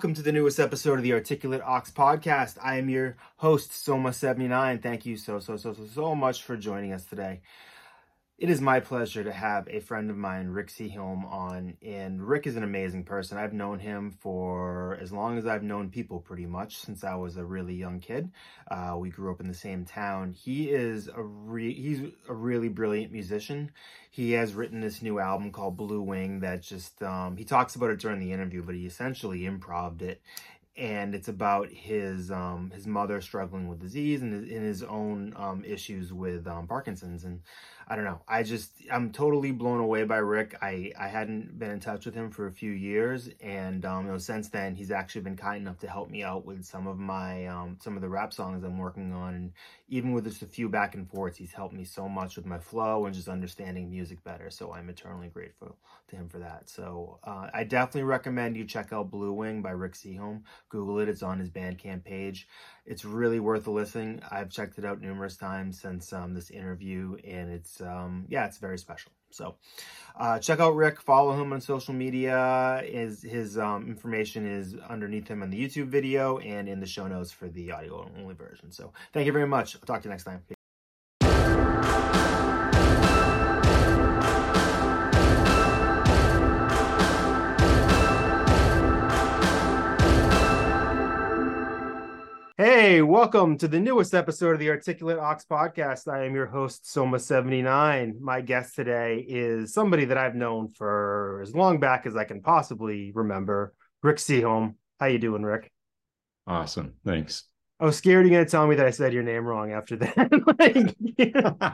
welcome to the newest episode of the Articulate Ox podcast. I am your host, Soma79. Thank you so, so, so, so, so much for joining us today. It is my pleasure to have a friend of mine, Rick Seaholm, on. And Rick is an amazing person. I've known him for as long as I've known people, pretty much, since I was a really young kid. Uh, we grew up in the same town. He is a he's a really brilliant musician. He has written this new album called Bluewing that just um, he talks about it during the interview, but he essentially improved it and it's about his um, his mother struggling with disease and and his own um, issues with um, Parkinson's. And I don't know, I just I'm totally blown away by Rick. I I hadn't been in touch with him for a few years, and um, you know since then he's actually been kind enough to help me out with some of my um, some of the rap songs I'm working on, and even with just a few back and forths, he's helped me so much with my flow and just understanding music better. So I'm eternally grateful to him for that. So uh, I definitely recommend you check out Bluewing by Rick Seaholm. Google it; it's on his Bandcamp page. It's really worth a listen. I've checked it out numerous times since um, this interview, and it's um, yeah, it's very special. So uh, check out Rick. Follow him on social media. His his um, information is underneath him on the YouTube video and in the show notes for the audio only version. So thank you very much. I'll talk to you next time. Hey, welcome to the newest episode of the Articulate Ox podcast. I am your host, Soma79. My guest today is somebody that I've known for as long back as I can possibly remember, Rick Seaholm. How you doing, Rick? Awesome. Thanks. I was scared you're going to tell me that I said your name wrong after that.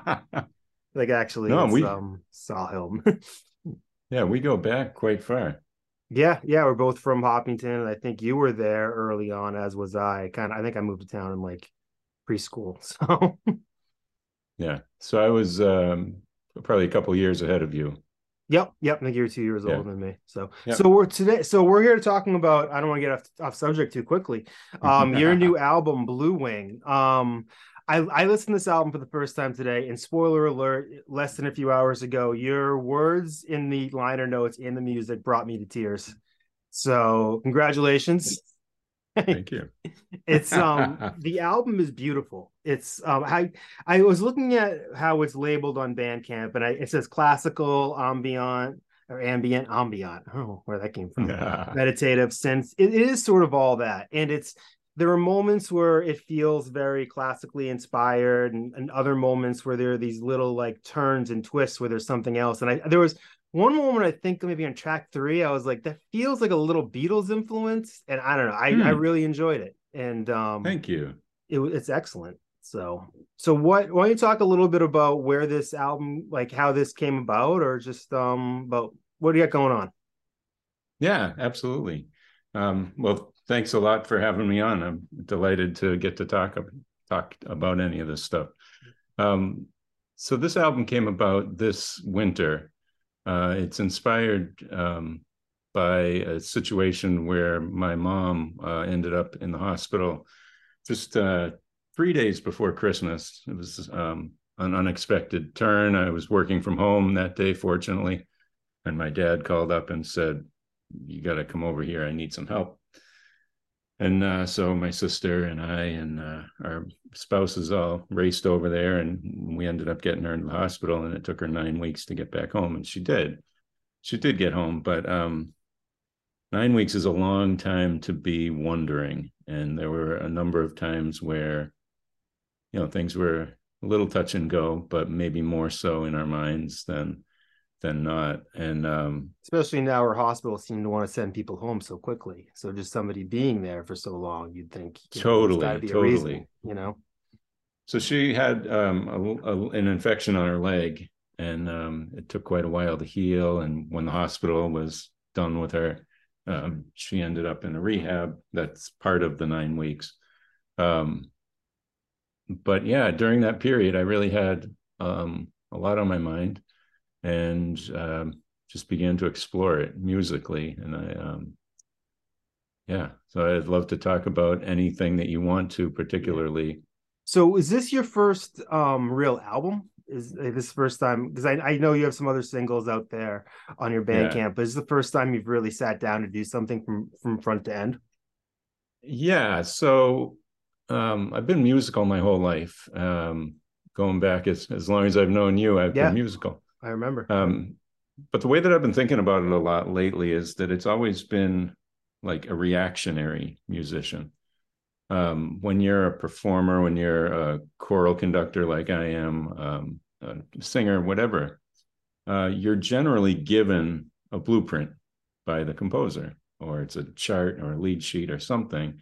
like, like, actually, no, we um, Sahilm. yeah, we go back quite far. Yeah, yeah, we're both from Hopkinton. I think you were there early on, as was I. Kind of, I think I moved to town in like preschool. So, yeah, so I was um, probably a couple years ahead of you. Yep, yep. I think you're two years yeah. older than me. So, yep. so we're today. So we're here talking about. I don't want to get off, off subject too quickly. Um, your new album, Bluewing. Um, I, I listened to this album for the first time today, and spoiler alert, less than a few hours ago, your words in the liner notes in the music brought me to tears. So congratulations. Thank you. it's um the album is beautiful. It's um I I was looking at how it's labeled on Bandcamp and I it says classical ambient or ambient ambient. Oh, where that came from. Yeah. Meditative sense. It, it is sort of all that. And it's there are moments where it feels very classically inspired and, and, other moments where there are these little like turns and twists where there's something else. And i there was one moment i think maybe on track three i was like that feels like a little beatles influence and i don't know i, hmm. I really enjoyed it. And um thank you. it, it's excellent. So so what why don't you talk a little bit about where this album like how this came about or just um about what do you got going on? Yeah absolutely. Um well thanks a lot for having me on. I'm delighted to get to talk talk about any of this stuff. Um, so this album came about this winter. Uh, it's inspired um, by a situation where my mom uh, ended up in the hospital just uh, three days before Christmas. It was um, an unexpected turn. I was working from home that day, fortunately, and my dad called up and said, "You got to come over here. I need some help." And uh, so my sister and I and uh, our spouses all raced over there, and we ended up getting her in the hospital. And it took her nine weeks to get back home, and she did. She did get home, but um, nine weeks is a long time to be wondering. And there were a number of times where, you know, things were a little touch and go, but maybe more so in our minds than than not. And um, especially now where hospitals seem to want to send people home so quickly. So just somebody being there for so long, you'd think you totally, know, totally, reason, you know. So she had um, a, a, an infection on her leg, and um, it took quite a while to heal. And when the hospital was done with her, um, she ended up in a rehab. That's part of the nine weeks. Um, but yeah, during that period, I really had um, a lot on my mind and um, just began to explore it musically. And I, um, yeah, so I'd love to talk about anything that you want to, particularly. So, is this your first um, real album? is this first time because I, I know you have some other singles out there on your Bandcamp, yeah. but is the first time you've really sat down to do something from from front to end? Yeah, so um, I've been musical my whole life. Um, going back as as long as I've known you, I've yeah, been musical. I remember. Um, but the way that I've been thinking about it a lot lately is that it's always been like a reactionary musician. Um, when you're a performer, when you're a choral conductor like I am, um, a singer, whatever, uh, you're generally given a blueprint by the composer, or it's a chart or a lead sheet or something,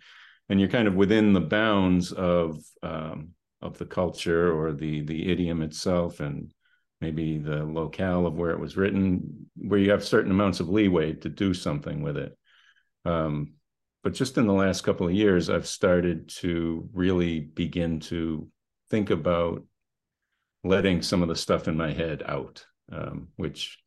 and you're kind of within the bounds of um, of the culture or the the idiom itself, and maybe the locale of where it was written, where you have certain amounts of leeway to do something with it. Um, but just in the last couple of years, I've started to really begin to think about letting some of the stuff in my head out, um, which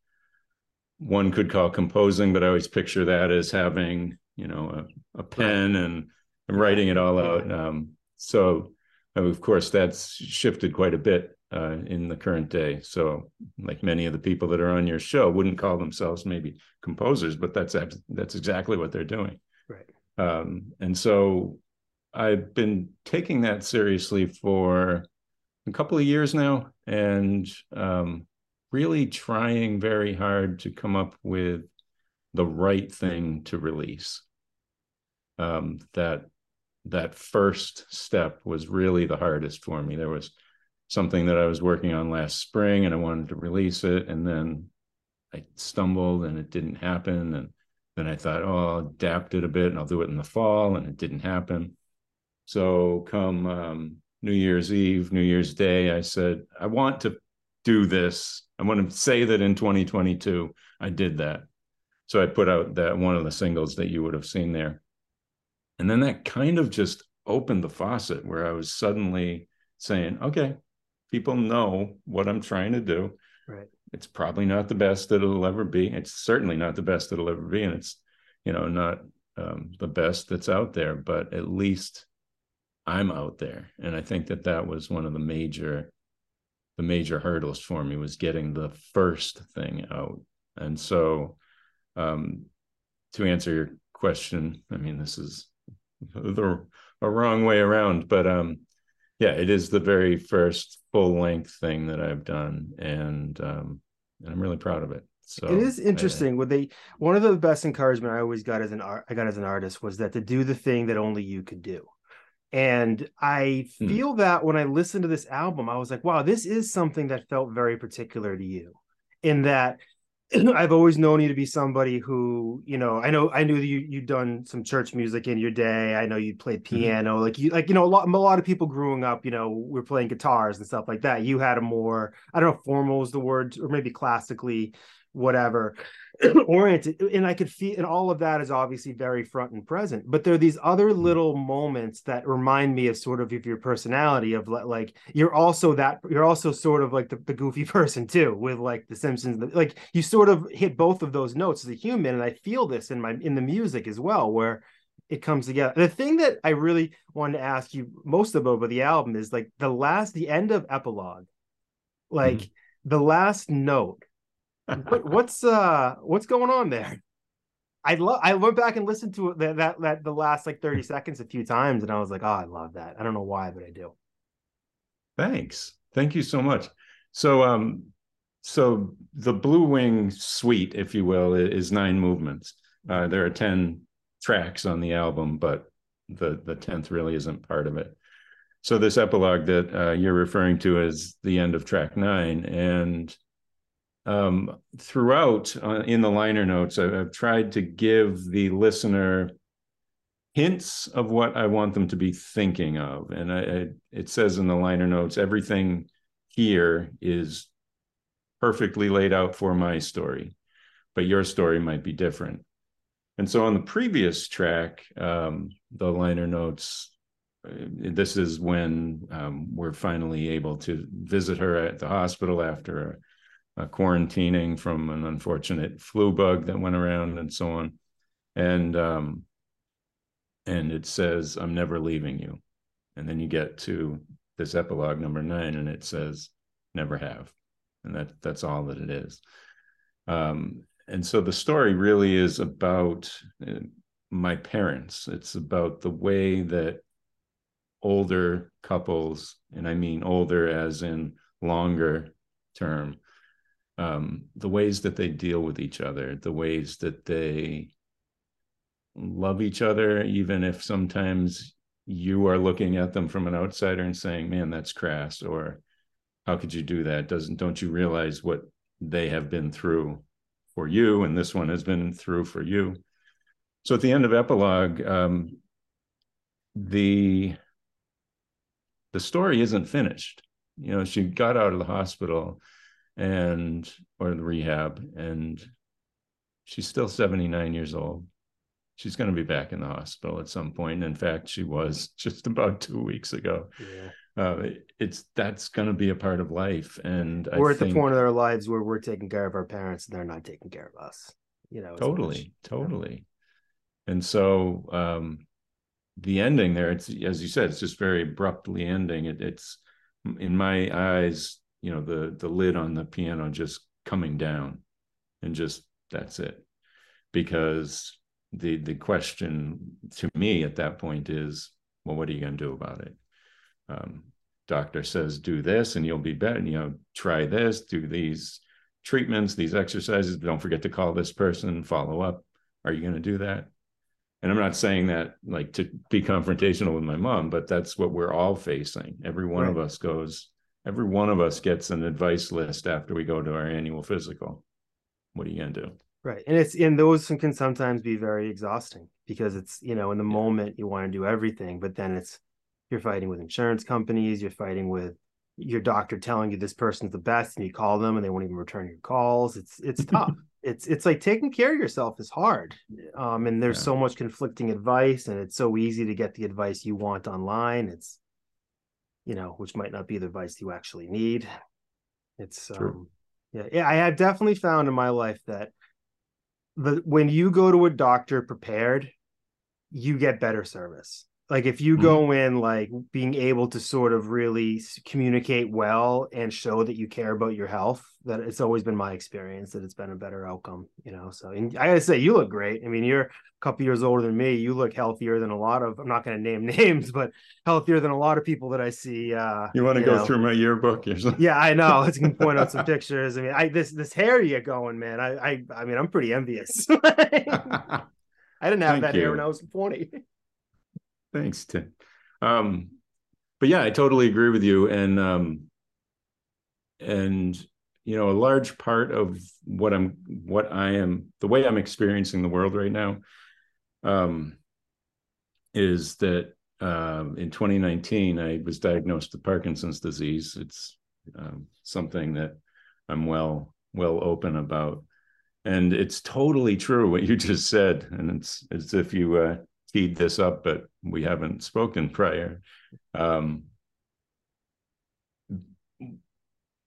one could call composing, but I always picture that as having, you know, a, a pen and, and, writing it all out. Um, so, of course, that's shifted quite a bit uh, in the current day. So, like many of the people that are on your show wouldn't call themselves maybe composers, but that's that's exactly what they're doing. Right. Um, and so, I've been taking that seriously for a couple of years now, and um, really trying very hard to come up with the right thing to release. Um, that that first step was really the hardest for me. There was something that I was working on last spring and I wanted to release it. And then I stumbled and it didn't happen. And then I thought, oh, I'll adapt it a bit and I'll do it in the fall. And it didn't happen. So come um, New Year's Eve, New Year's Day, I said, I want to do this. I want to say that in 2022, I did that. So I put out that one of the singles that you would have seen there. And then that kind of just opened the faucet where I was suddenly saying, okay, people know what I'm trying to do. Right. It's probably not the best that it'll ever be. It's certainly not the best that it'll ever be, and it's you know not um, the best that's out there. But at least I'm out there, and I think that that was one of the major the major hurdles for me was getting the first thing out. And so, um, to answer your question, I mean this is the a wrong way around, but um, yeah, it is the very first full length thing that I've done, and um, and I'm really proud of it. So it is interesting. I, Would they? One of the best encouragement I always got as an art, I got as an artist was that to do the thing that only you could do. And I hmm. feel hmm. that when I listened to this album, I was like, wow, this is something that felt very particular to you. In that I've always known you to be somebody who, you know, I know I knew that you you'd done some church music in your day. I know you played mm-hmm. piano, mm-hmm. like you like you know a lot a lot of people growing up, you know, were playing guitars and stuff like that. You had a more I don't know formal is the word or maybe classically whatever oriented and i could feel and all of that is obviously very front and present but there are these other mm-hmm. little moments that remind me of sort of, of your personality of like you're also that you're also sort of like the, the goofy person too with like the simpsons like you sort of hit both of those notes as a human and i feel this in my in the music as well where it comes together the thing that i really wanted to ask you most about about the album is like the last the end of epilogue like mm-hmm. the last note what, what's uh what's going on there? I love. I went back and listened to that, that that the last like thirty seconds a few times, and I was like, oh, I love that. I don't know why, but I do. Thanks. Thank you so much. So um, so the Bluewing suite, if you will, is nine movements. Uh, there are ten tracks on the album, but the the tenth really isn't part of it. So this epilogue that uh, you're referring to is the end of track nine, and um, throughout uh, in the liner notes, I've, I've, tried to give the listener hints of what I want them to be thinking of. And I, I, it says in the liner notes, everything here is perfectly laid out for my story, but your story might be different. And so on the previous track, um, the liner notes, uh, this is when um, we're finally able to visit her at the hospital after uh, quarantining from an unfortunate flu bug that went around and so on. And um, and it says, "I'm never leaving you." And then you get to this epilogue number nine, and it says, never have. And that that's all that it is. Um, and so the story really is about uh, my parents. It's about the way that older couples, and I mean older as in longer term, um, the ways that they deal with each other, the ways that they love each other, even if sometimes you are looking at them from an outsider and saying, "Man, that's crass," or "How could you do that?" Doesn't don't you realize what they have been through for you, and this one has been through for you. So at the end of epilogue, um, the the story isn't finished. You know, she got out of the hospital and or the rehab, and she's still 79 years old. She's going to be back in the hospital at some point. In fact, she was just about two weeks ago. Yeah uh, it's that's going to be a part of life and we're I at think, the point of our lives where we're taking care of our parents and they're not taking care of us you know totally totally and so um the ending there it's as you said it's just very abruptly ending it, it's in my eyes you know the the lid on the piano just coming down and just that's it. Because the the question to me at that point is well what are you going to do about it? Um, doctor says do this and you'll be better you know try this do these treatments these exercises don't forget to call this person follow up. Are you going to do that? And i'm not saying that like to be confrontational with my mom but that's what we're all facing. Every one right. of us goes every one of us gets an advice list after we go to our annual physical. What are you going to do? Right and it's and those can sometimes be very exhausting because it's you know in the yeah. moment you want to do everything but then it's you're fighting with insurance companies you're fighting with your doctor telling you this person's the best and you call them and they won't even return your calls. It's it's tough. It's it's like taking care of yourself is hard um and there's yeah. so much conflicting advice and it's so easy to get the advice you want online. It's you know which might not be the advice you actually need it's True. um yeah yeah i have definitely found in my life that the when you go to a doctor prepared you get better service like if you mm-hmm. go in like being able to sort of really communicate well and show that you care about your health that it's always been my experience that it's been a better outcome you know so and i gotta say you look great. I mean you're a couple years older than me. You look healthier than a lot of i'm not going to name names but healthier than a lot of people that i see uh you want to go know. through my yearbook or something? Yeah i know. Let's can point out some pictures. I mean i this this hair you get going man i i i mean i'm pretty envious. I didn't have Thank that you. hair when i was 20 Thanks, Tim. Um, but yeah, I totally agree with you. And um, and you know, a large part of what I'm what I am the way I'm experiencing the world right now um, is that um, in 2019 I was diagnosed with Parkinson's disease. It's um, something that I'm well well open about, and it's totally true what you just said. And it's as if you uh, teed this up, but we haven't spoken prior. Um,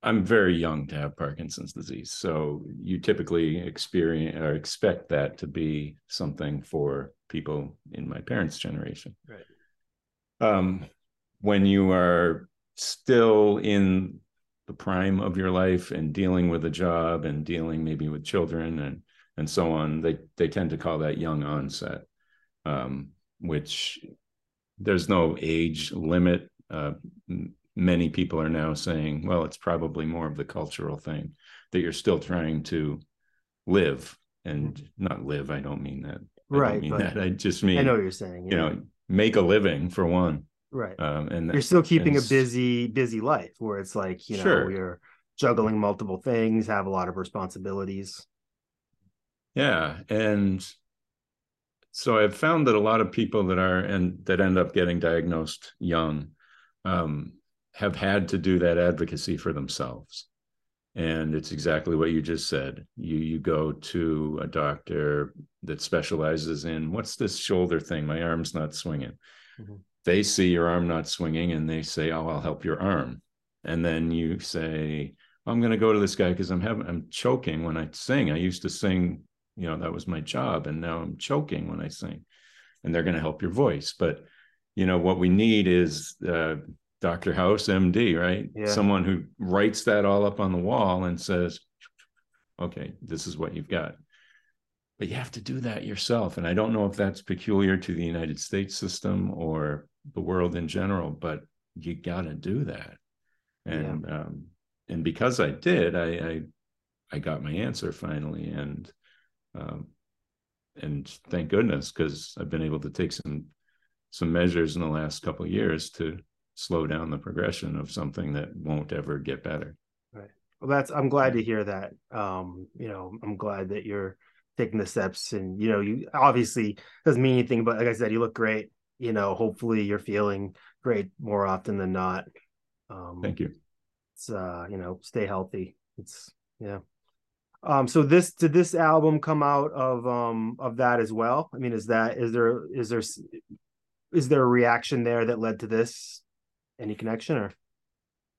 I'm very young to have Parkinson's disease, so you typically experience or expect that to be something for people in my parents' generation. Right. Um, when you are still in the prime of your life and dealing with a job and dealing maybe with children and and so on, they they tend to call that young onset um, which there's no age limit. Uh, many people are now saying, well, it's probably more of the cultural thing that you're still trying to live and not live. I don't mean that. I right. mean that. I just mean I know what you're saying. Yeah. You know, make a living for one. Right. Um, and you're still keeping a busy, busy life where it's like you know sure. you're juggling multiple things, have a lot of responsibilities. Yeah, and so I've found that a lot of people that are and that end up getting diagnosed young um, have had to do that advocacy for themselves. And it's exactly what you just said. You you go to a doctor that specializes in what's this shoulder thing? My arm's not swinging. Mm-hmm. They see your arm not swinging and they say, "Oh, I'll help your arm." And then you say, "I'm going to go to this guy because I'm having I'm choking when I sing. I used to sing you know that was my job and now i'm choking when i sing and they're going to help your voice but you know what we need is uh, Dr. House, MD, right? Yeah. Someone who writes that all up on the wall and says, okay, this is what you've got. But you have to do that yourself. And I don't know if that's peculiar to the United States system or the world in general, but you got to do that. And yeah. um, and because I did, I, I I got my answer finally, and um, and thank goodness because I've been able to take some some measures in the last couple of years to slow down the progression of something that won't ever get better. Right. Well, that's I'm glad to hear that. Um, you know, I'm glad that you're taking the steps, and you know, you obviously doesn't mean anything, but like I said, you look great. You know, hopefully you're feeling great more often than not. Um, Thank you. It's uh, you know, stay healthy. It's yeah. Um, so this did this album come out of um of that as well? I mean, is that is there is there is there a reaction there that led to this? Any connection or?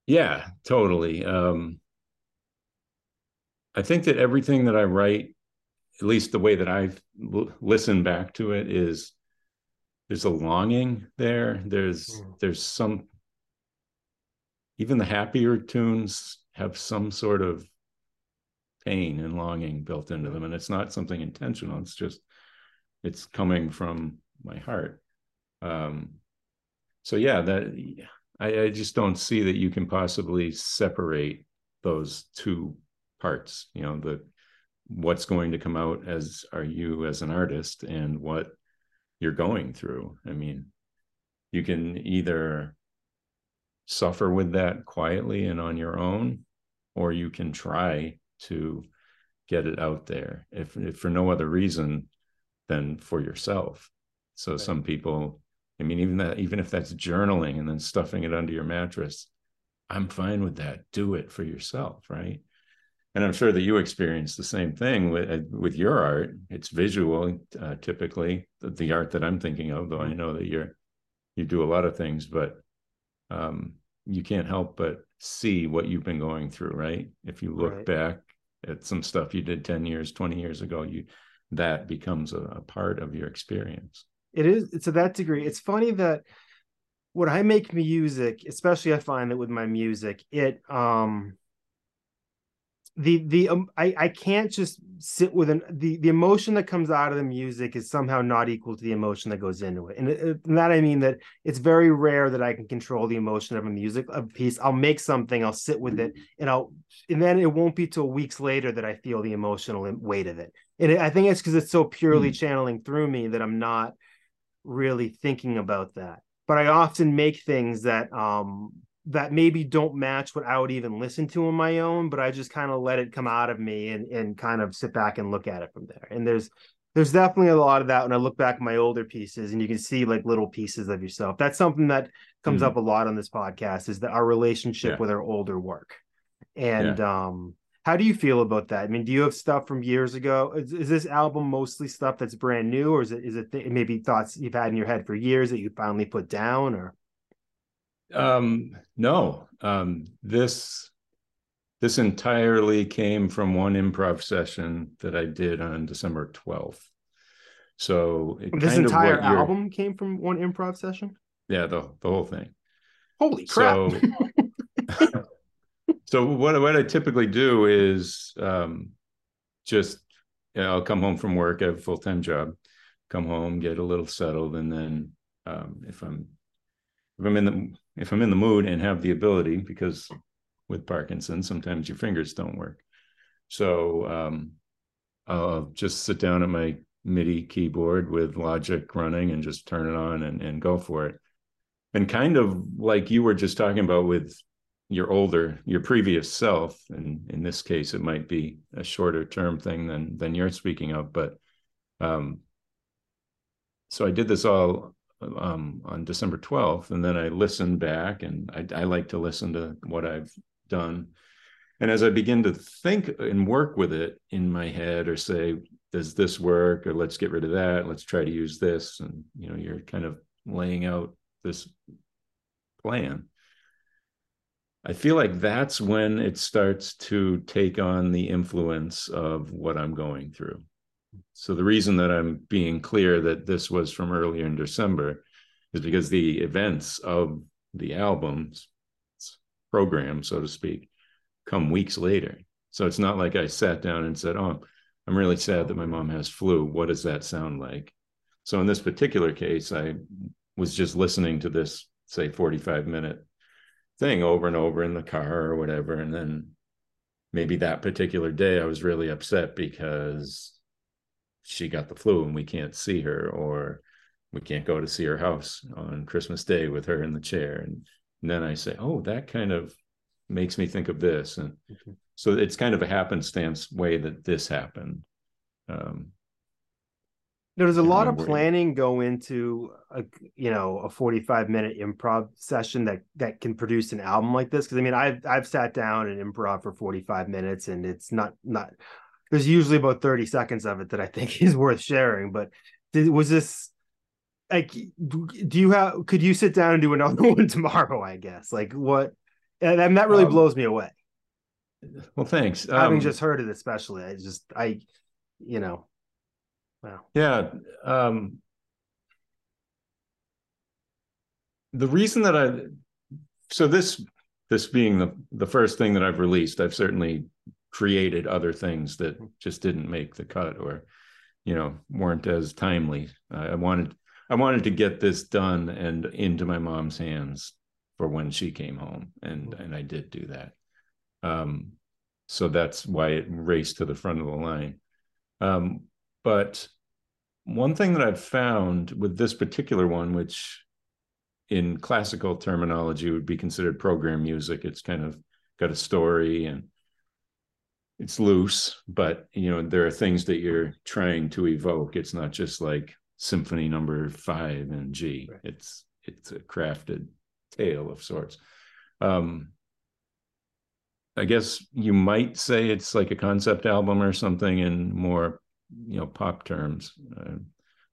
Yeah, totally. Um, I think that everything that I write, at least the way that I've l- listened back to it, is there's a longing there. There's mm. there's some even the happier tunes have some sort of pain and longing built into them. And it's not something intentional. It's just it's coming from my heart. Um so yeah that I, I just don't see that you can possibly separate those two parts you know the what's going to come out as are you as an artist and what you're going through. I mean you can either suffer with that quietly and on your own or you can try to get it out there if, if for no other reason than for yourself so right. some people i mean even that even if that's journaling and then stuffing it under your mattress i'm fine with that do it for yourself right and i'm sure that you experience the same thing with uh, with your art it's visual uh, typically the, the, art that i'm thinking of though i mm-hmm. know that you're you do a lot of things but um, you can't help but see what you've been going through right if you look right. back at some stuff you did 10 years 20 years ago you that becomes a, a part of your experience. It is to that degree. It's funny that when i make music especially i find that with my music it um the the um, I I can't just sit with an the the emotion that comes out of the music is somehow not equal to the emotion that goes into it, and, it, and that I mean that it's very rare that I can control the emotion of a music a piece. I'll make something, I'll sit with it, and I'll and then it won't be till weeks later that I feel the emotional weight of it. And it, I think it's because it's so purely mm. channeling through me that I'm not really thinking about that. But I often make things that um that maybe don't match what I would even listen to on my own, but I just kind of let it come out of me and and kind of sit back and look at it from there. And there's there's definitely a lot of that when I look back at my older pieces and you can see like little pieces of yourself. That's something that comes mm-hmm. up a lot on this podcast is that our relationship yeah. with our older work. And yeah. um how do you feel about that? I mean, do you have stuff from years ago? Is, is, this album mostly stuff that's brand new, or is it is it th- maybe thoughts you've had in your head for years that you finally put down, or? Um, no, um, this this entirely came from one improv session that I did on December twelfth. So this entire album came from one improv session. Yeah, the the whole thing. Holy crap! So, so what what I typically do is um, just you know, I'll come home from work, I have a full time job, come home, get a little settled, and then um, if I'm if I'm in the if I'm in the mood and have the ability, because with Parkinson, sometimes your fingers don't work. So um, I'll just sit down at my MIDI keyboard with Logic running and just turn it on and, and go for it. And kind of like you were just talking about with your older, your previous self, and in this case, it might be a shorter term thing than than you're speaking of. But um, so I did this all um, on December 12th. And then I listened back and I, I, like to listen to what I've done. And as I begin to think and work with it in my head or say, does this work? Or let's get rid of that. Let's try to use this. And, you know, you're kind of laying out this plan. I feel like that's when it starts to take on the influence of what I'm going through. So the reason that I'm being clear that this was from earlier in December is because the events of the album's program, so to speak, come weeks later. So it's not like I sat down and said, "Oh, I'm really sad that my mom has flu. What does that sound like?" So in this particular case, I was just listening to this, say, 45 minute thing over and over in the car or whatever, and then maybe that particular day I was really upset because she got the flu and we can't see her or we can't go to see her house on Christmas Day with her in the chair. And, and then I say, oh, that kind of makes me think of this. And mm-hmm. so it's kind of a happenstance way that this happened. Um, does a lot of planning go into a you know a 45 minute improv session that that can produce an album like this? Because I mean, I've I've sat down and improv for 45 minutes, and it's not not. There's usually about 30 seconds of it that I think is worth sharing. But did, was this like do you have could you sit down and do another one tomorrow i guess? Like what and that really um, blows me away. well thanks. Having um, just heard it especially i just i you know wow. Yeah um the reason that i so this this being the the first thing that i've released i've certainly created other things that just didn't make the cut or you know weren't as timely i wanted I wanted to get this done and into my mom's hands for when she came home, and mm-hmm. and I did do that. Um, so that's why it raced to the front of the line. Um, but one thing that I've found with this particular one, which in classical terminology would be considered program music, it's kind of got a story and it's loose, but you know there are things that you're trying to evoke. It's not just like symphony number five in G. Right. It's it's a crafted tale of sorts. Um, I guess you might say it's like a concept album or something in more, you know, pop terms. Uh,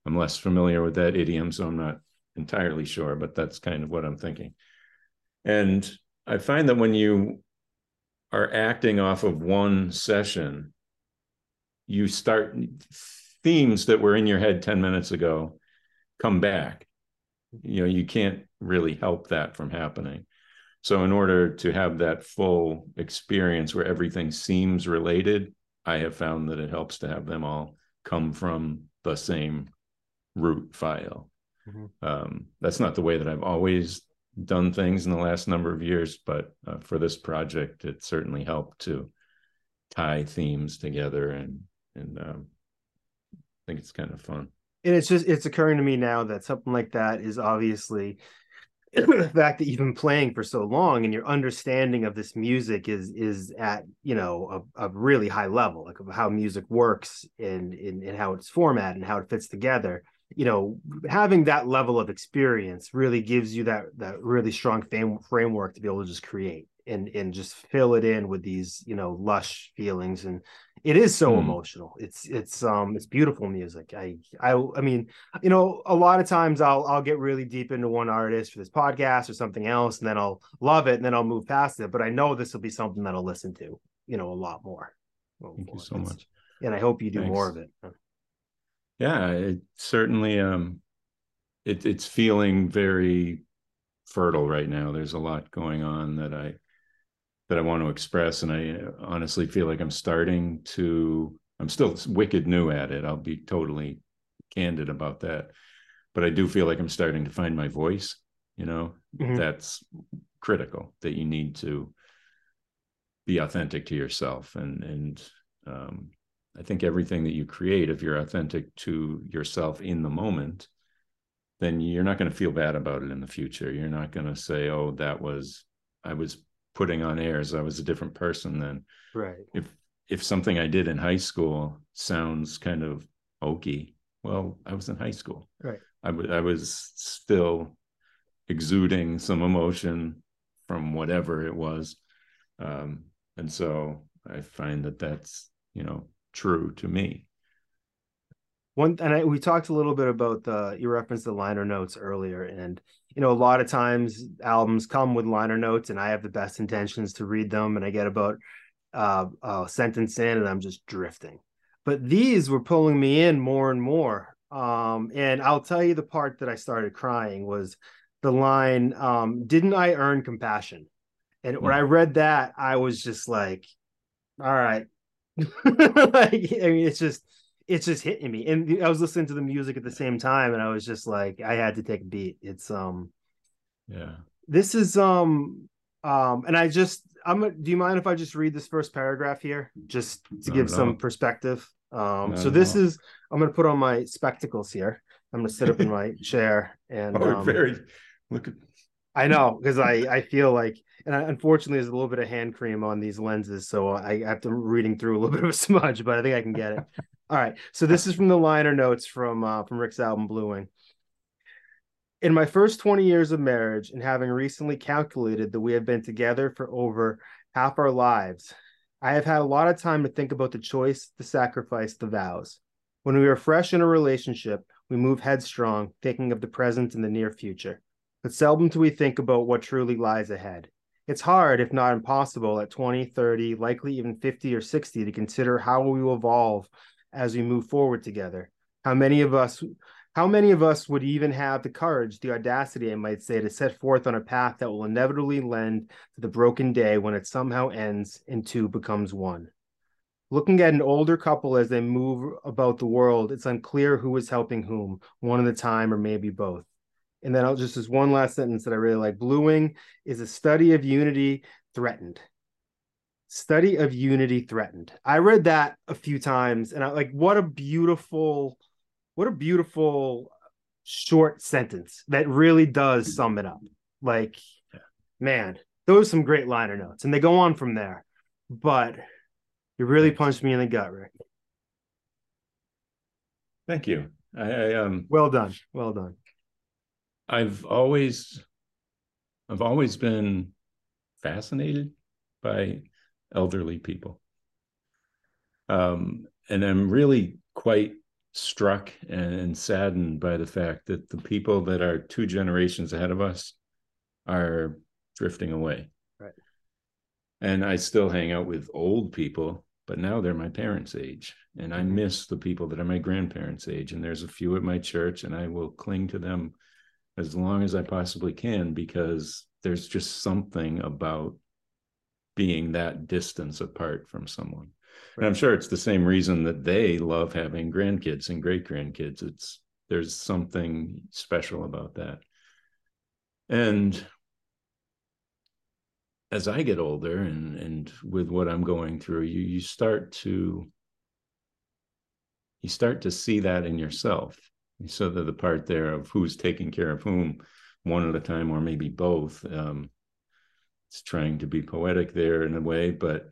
I'm less familiar with that idiom, so I'm not entirely sure, but that's kind of what I'm thinking. And I find that when you are acting off of one session, you start themes that were in your head 10 minutes ago come back. You know you can't really help that from happening. So in order to have that full experience where everything seems related i have found that it helps to have them all come from the same root file. Mm-hmm. um, that's not the way that i've always done things in the last number of years but uh, for this project it certainly helped to tie themes together and and um, think it's kind of fun. And it's just it's occurring to me now that something like that is obviously the fact that you've been playing for so long and your understanding of this music is is at you know a, a really high level like of how music works and, and and how it's formatted and how it fits together you know having that level of experience really gives you that that really strong fam- framework to be able to just create and and just fill it in with these you know lush feelings. And it is so mm. emotional. It's it's um it's beautiful music. I i i mean you know a lot of times i'll i'll get really deep into one artist for this podcast or something else and then i'll love it and then i'll move past it. But i know this will be something that i'll listen to you know a lot more. Thank you so it's, much. and i hope you do Thanks. more of it yeah it certainly um it, it's feeling very fertile right now there's a lot going on that i that I want to express. And I honestly feel like I'm starting to, I'm still wicked new at it. I'll be totally candid about that. But I do feel like I'm starting to find my voice. You know, mm-hmm. that's critical that you need to be authentic to yourself. And, and, um, I think everything that you create, if you're authentic to yourself in the moment, then you're not going to feel bad about it in the future. You're not going to say, "Oh, that was I was putting on airs. I was a different person then. Right. If if something I did in high school sounds kind of oaky, well, I was in high school. Right. I, w- I was still exuding some emotion from whatever it was. Um, and so I find that that's, you know, true to me. One, and I, we talked a little bit about the, you referenced the liner notes earlier, and you know, a lot of times albums come with liner notes, and I have the best intentions to read them, and I get about uh, a sentence in, and I'm just drifting. But these were pulling me in more and more. Um, and I'll tell you the part that I started crying was the line, um, "Didn't I earn compassion?" And when I read that, I was just like, "All right." like, I mean, it's just it's just hitting me. And I was listening to the music at the same time, and I was just like, I had to take a beat. It's um, yeah. This is um um, and I just I'm. Do you mind if I just read this first paragraph here, just to Not give at some perspective? Um, Not so this is. I'm going to put on my spectacles here. I'm going to sit up in my chair and. Oh, um, very look at I know because I I feel like, and I, unfortunately, there's a little bit of hand cream on these lenses, so I have to reading through a little bit of a smudge, but I think I can get it. All right, so this is from the liner notes from uh, from Rick's album Bluewing. In my first 20 years of marriage, and having recently calculated that we have been together for over half our lives, I have had a lot of time to think about the choice, the sacrifice, the vows. When we are fresh in a relationship, we move headstrong, thinking of the present and the near future. But seldom do we think about what truly lies ahead. It's hard, if not impossible, at 20, 30, likely even 50 or 60 to consider how we will evolve as we move forward together. How many of us how many of us would even have the courage, the audacity, I might say, to set forth on a path that will inevitably lend to the broken day when it somehow ends and two becomes one? Looking at an older couple as they move about the world, it's unclear who is helping whom, one at a time or maybe both. And then I'll just this one last sentence that I really like. Bluewing is a study of unity threatened. Study of unity threatened. I read that a few times and I like what a beautiful what a beautiful short sentence that really does sum it up. Like, man, those are some great liner notes, and they go on from there. But you really punched me in the gut, Rick. Thank you. I, I um Well done. Well done. I've always I've always been fascinated by elderly people. Um, and I'm really quite struck and, saddened by the fact that the people that are two generations ahead of us are drifting away. Right. And I still hang out with old people, but now they're my parents' age. And I Mhm. miss the people that are my grandparents' age. And there's a few at my church, and I will cling to them as long as I possibly can because there's just something about being that distance apart from someone. And I'm sure it's the same reason that they love having grandkids and great grandkids. It's there's something special about that. And as I get older and and with what I'm going through, you you start to you start to see that in yourself. So that the part there of who's taking care of whom one at a time or maybe both. Um, it's trying to be poetic there in a way, but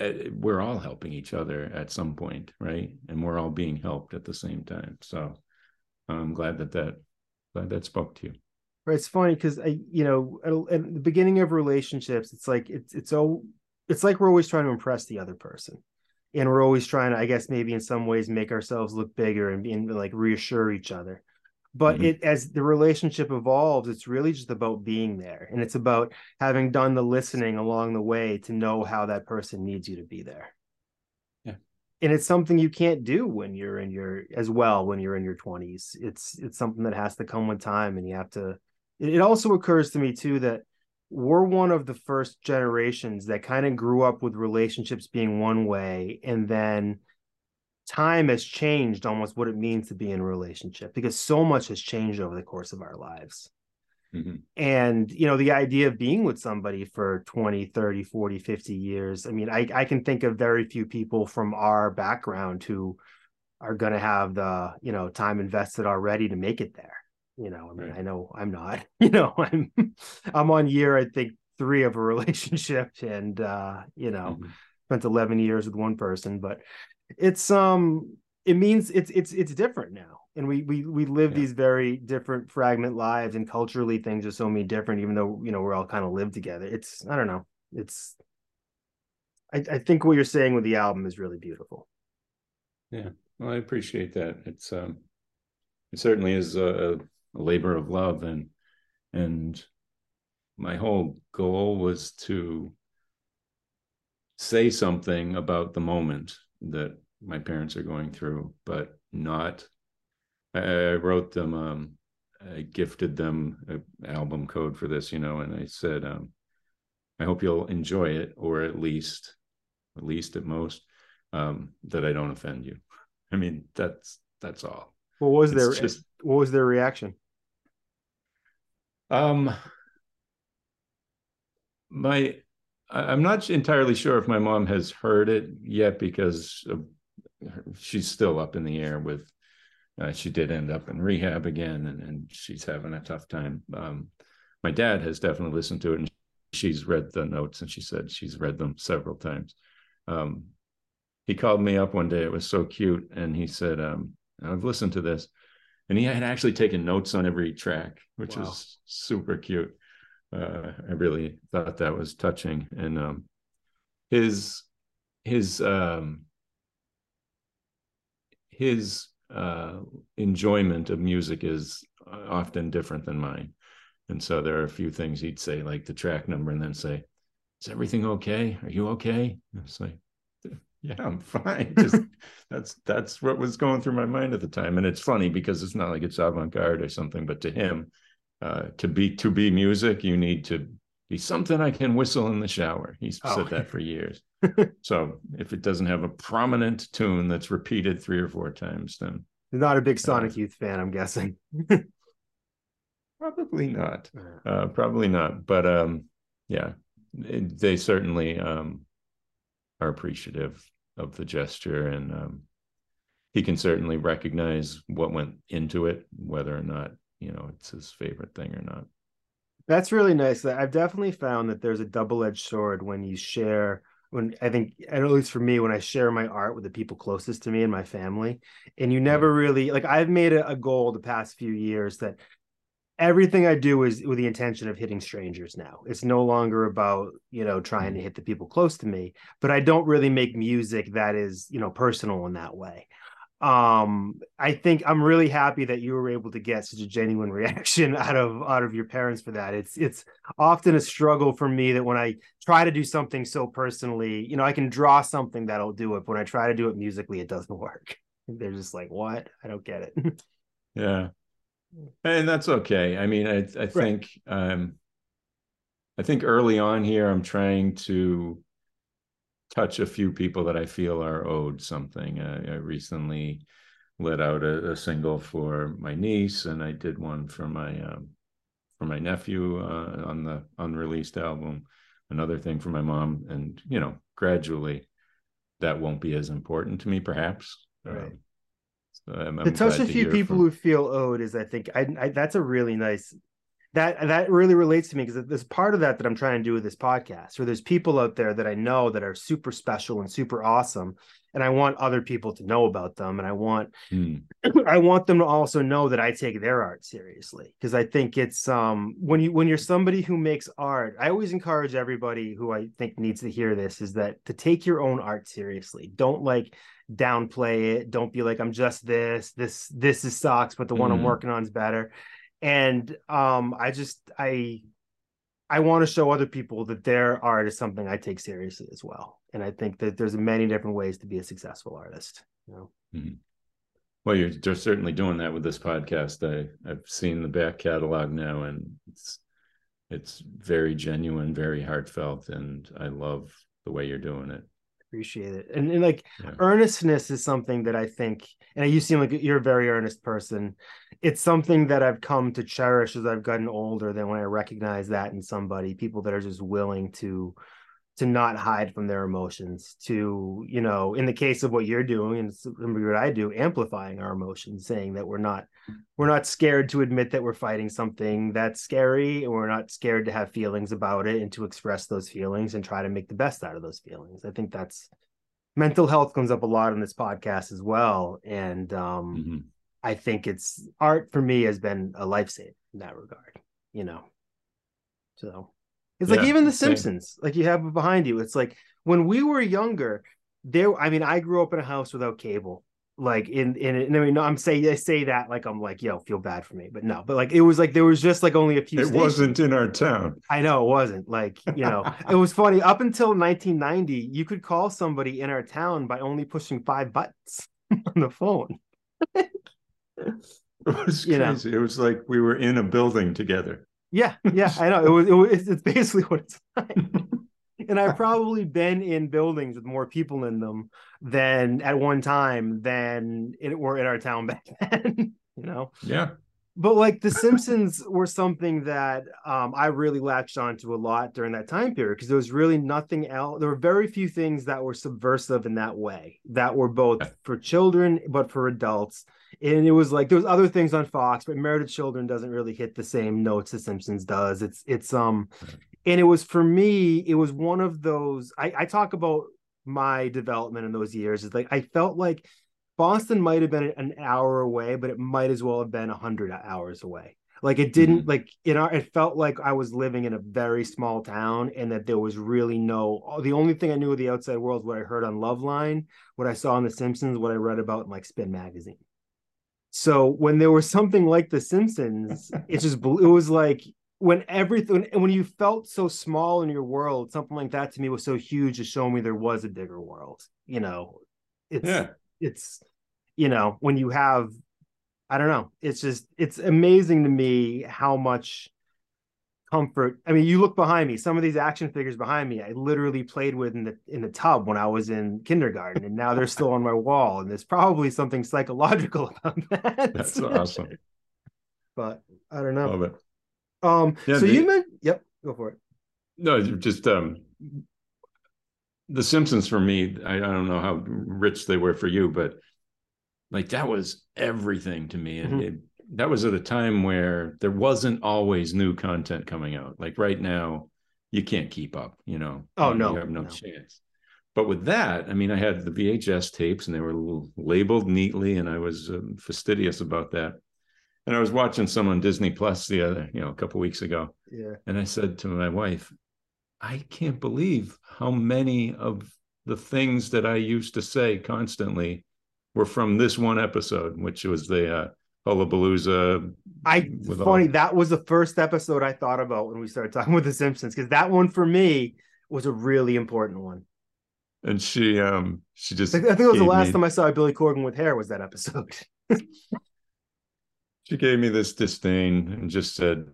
uh, we're all helping each other at some point, right? And we're all being helped at the same time. So I'm glad that that glad that spoke to you. Right. It's funny because I, you know, at, at the beginning of relationships, it's like it's it's so it's like we're always trying to impress the other person. And we're always trying to, I guess, maybe in some ways make ourselves look bigger and, and like reassure each other. But Mhm. it as the relationship evolves, it's really just about being there. And it's about having done the listening along the way to know how that person needs you to be there. Yeah. And it's something you can't do when you're in your as well when you're in your 20s. It's it's something that has to come with time and you have to it it also occurs to me too that we're one of the first generations that kind of grew up with relationships being one way and then time has changed almost what it means to be in a relationship because so much has changed over the course of our lives Mhm. and you know the idea of being with somebody for 20 30 40 50 years i mean i, I can think of very few people from our background who are going to have the you know time invested already to make it there you know i mean Right. i know i'm not you know i'm i'm on year i think three of a relationship and uh you know Mhm. spent 11 years with one person but it's um it means it's it's it's different now and we we we live Yeah. these very different fragment lives and culturally things are so many different even though you know we're all kind of live together it's i don't know it's I, I think what you're saying with the album is really beautiful yeah Well, I appreciate that. It's um, it certainly is a, a labor of love, and and my whole goal was to say something about the moment that my parents are going through, but not. I, I wrote them um, I gifted them an album code for this, you know, and I said, um, I hope you'll enjoy it, or at least, at least at most, um, that I don't offend you. I mean, that's that's all. What was it's their just, what was their reaction? Um, my I'm not entirely sure if my mom has heard it yet because she's still up in the air with. Uh, she did end up in rehab again, and, and she's having a tough time. Um, my dad has definitely listened to it, and she's read the notes, and she said she's read them several times. Um, he called me up one day; it was so cute, and he said, um, "I've listened to this," and he had actually taken notes on every track, which wow. was super cute uh, I really thought that was touching, and um, his his um, his uh, enjoyment of music is often different than mine, and so there are a few things he'd say, like the track number, and then say, "Is everything okay? Are you okay?" And it's like, "Yeah, I'm fine." Just that's that's what was going through my mind at the time, and it's funny because it's not like it's avant-garde or something, but to him uh, to be to be music, you need to be something I can whistle in the shower. He's oh. said that for years. so if it doesn't have a prominent tune that's repeated three or four times, then You're not a big Sonic uh, Youth fan, I'm guessing. probably not. Uh, probably not. But um, yeah, it, they certainly um, are appreciative of the gesture, and um, he can certainly recognize what went into it, whether or not you know it's his favorite thing or not. That's really nice. I've definitely found that there's a double-edged sword when you share when i think at least for me when i share my art with the people closest to me and my family and you never really like i've made a, a goal the past few years that everything I do is with the intention of hitting strangers now. It's no longer about, you know, trying to mm-hmm. hit the people close to me, but I don't really make music that is, you know, personal in that way. Um i think i'm really happy that you were able to get such a genuine reaction out of out of your parents for that. It's it's often a struggle for me that when i try to do something so personally you know i can draw something that'll do it but when i try to do it musically it doesn't work. They're just like what? I don't get it. Yeah and that's okay i mean i i think right. um i think early on here i'm trying to touch a few people that I feel are owed something. I, I recently let out a, a, single for my niece, and I did one for my um, for my nephew uh, on the unreleased album. Another thing for my mom, and you know, gradually, that won't be as important to me, perhaps. Right. Um, I'm, I'm to touch a few people from... who feel owed is, I think, I, I that's a really nice that that really relates to me because there's part of that that I'm trying to do with this podcast. Where there's people out there that I know that are super special and super awesome, and I want other people to know about them, and I want mm. I want them to also know that I take their art seriously because I think it's um when you when you're somebody who makes art, I always encourage everybody who I think needs to hear this is that to take your own art seriously. Don't like downplay it. Don't be like I'm just this. This this is sucks, but the one I'm hmm. working on is better and um i just i i want to show other people that their art is something i take seriously as well and i think that there's many different ways to be a successful artist you know mm-hmm. well you're, you're certainly doing that with this podcast i i've seen the back catalog now and it's it's very genuine very heartfelt and i love the way you're doing it appreciate it. And, and like yeah. earnestness is something that I think, and you seem like you're a very earnest person. It's something that I've come to cherish as I've gotten older. Than when I recognize that in somebody, people that are just willing to to not hide from their emotions to you know in the case of what you're doing and what i do amplifying our emotions saying that we're not we're not scared to admit that we're fighting something that's scary and we're not scared to have feelings about it and to express those feelings and try to make the best out of those feelings i think that's mental health comes up a lot on this podcast as well and um mm-hmm. i think it's art for me has been a lifesaver in that regard you know so it's yeah, like even The Simpsons, same. like you have behind you. It's like when we were younger, there. I mean, I grew up in a house without cable. Like in in, in I mean, no, I'm saying I say that like I'm like, yo, feel bad for me, but no, but like it was like there was just like only a few. It stations. wasn't in our town. I know it wasn't. Like you know, it was funny. Up until 1990, you could call somebody in our town by only pushing five buttons on the phone. It was You know. crazy. It was like we were in a building together. Yeah, yeah, I know. It was, it was it's- it's basically what it's like. and I've probably been in buildings with more people in them than at one time than it were in our town back then. you know, Yeah. but like the Simpsons were something that um, I really latched onto a lot during that time period because there was really nothing else. There were very few things that were subversive in that way that were both for children but for adults. And it was like there was other things on Fox, but Married Children doesn't really hit the same notes as Simpsons does. It's it's um, and it was for me. It was one of those. I, I talk about my development in those years. Is like I felt like Boston might have been an hour away, but it might as well have been a hundred hours away. Like it didn't like in our it felt like I was living in a very small town and that there was really no the only thing I knew of the outside world what I heard on Loveline, what I saw on The Simpsons, what I read about in like Spin magazine. So when there was something like The Simpsons, it just blew, it was like when everything when you felt so small in your world, something like that to me was so huge to show me there was a bigger world. You know, it's Yeah. it's you know when you have i don't know it's just it's amazing to me how much comfort i mean you look behind me some of these action figures behind me i literally played with in the in the tub when i was in kindergarten and now they're still on my wall and there's probably something psychological about that That's awesome. but i don't know Love it. um Yeah, so the- you meant yep go for it No, just um the Simpsons for me, I, I don't know how rich they were for you, but like that was everything to me. And Mhm. it, that was at a time where there wasn't always new content coming out. Like right now, you can't keep up, you know. Oh, no, You have no, no. chance. But with that, I mean, I had the VHS tapes and they were labeled neatly, and I was um, fastidious about that. And I was watching some on Disney Plus the other, you know, a couple weeks ago. yeah And I said to my wife, I can't believe how many of the things that I used to say constantly were from this one episode, which was the uh, Hullabalooza. I with all- funny that was the first episode I thought about when we started talking with the Simpsons because that one for me was a really important one. and she um she just I think it was the last me- time I saw Billy Corgan with hair was that episode. she gave me this disdain and just said,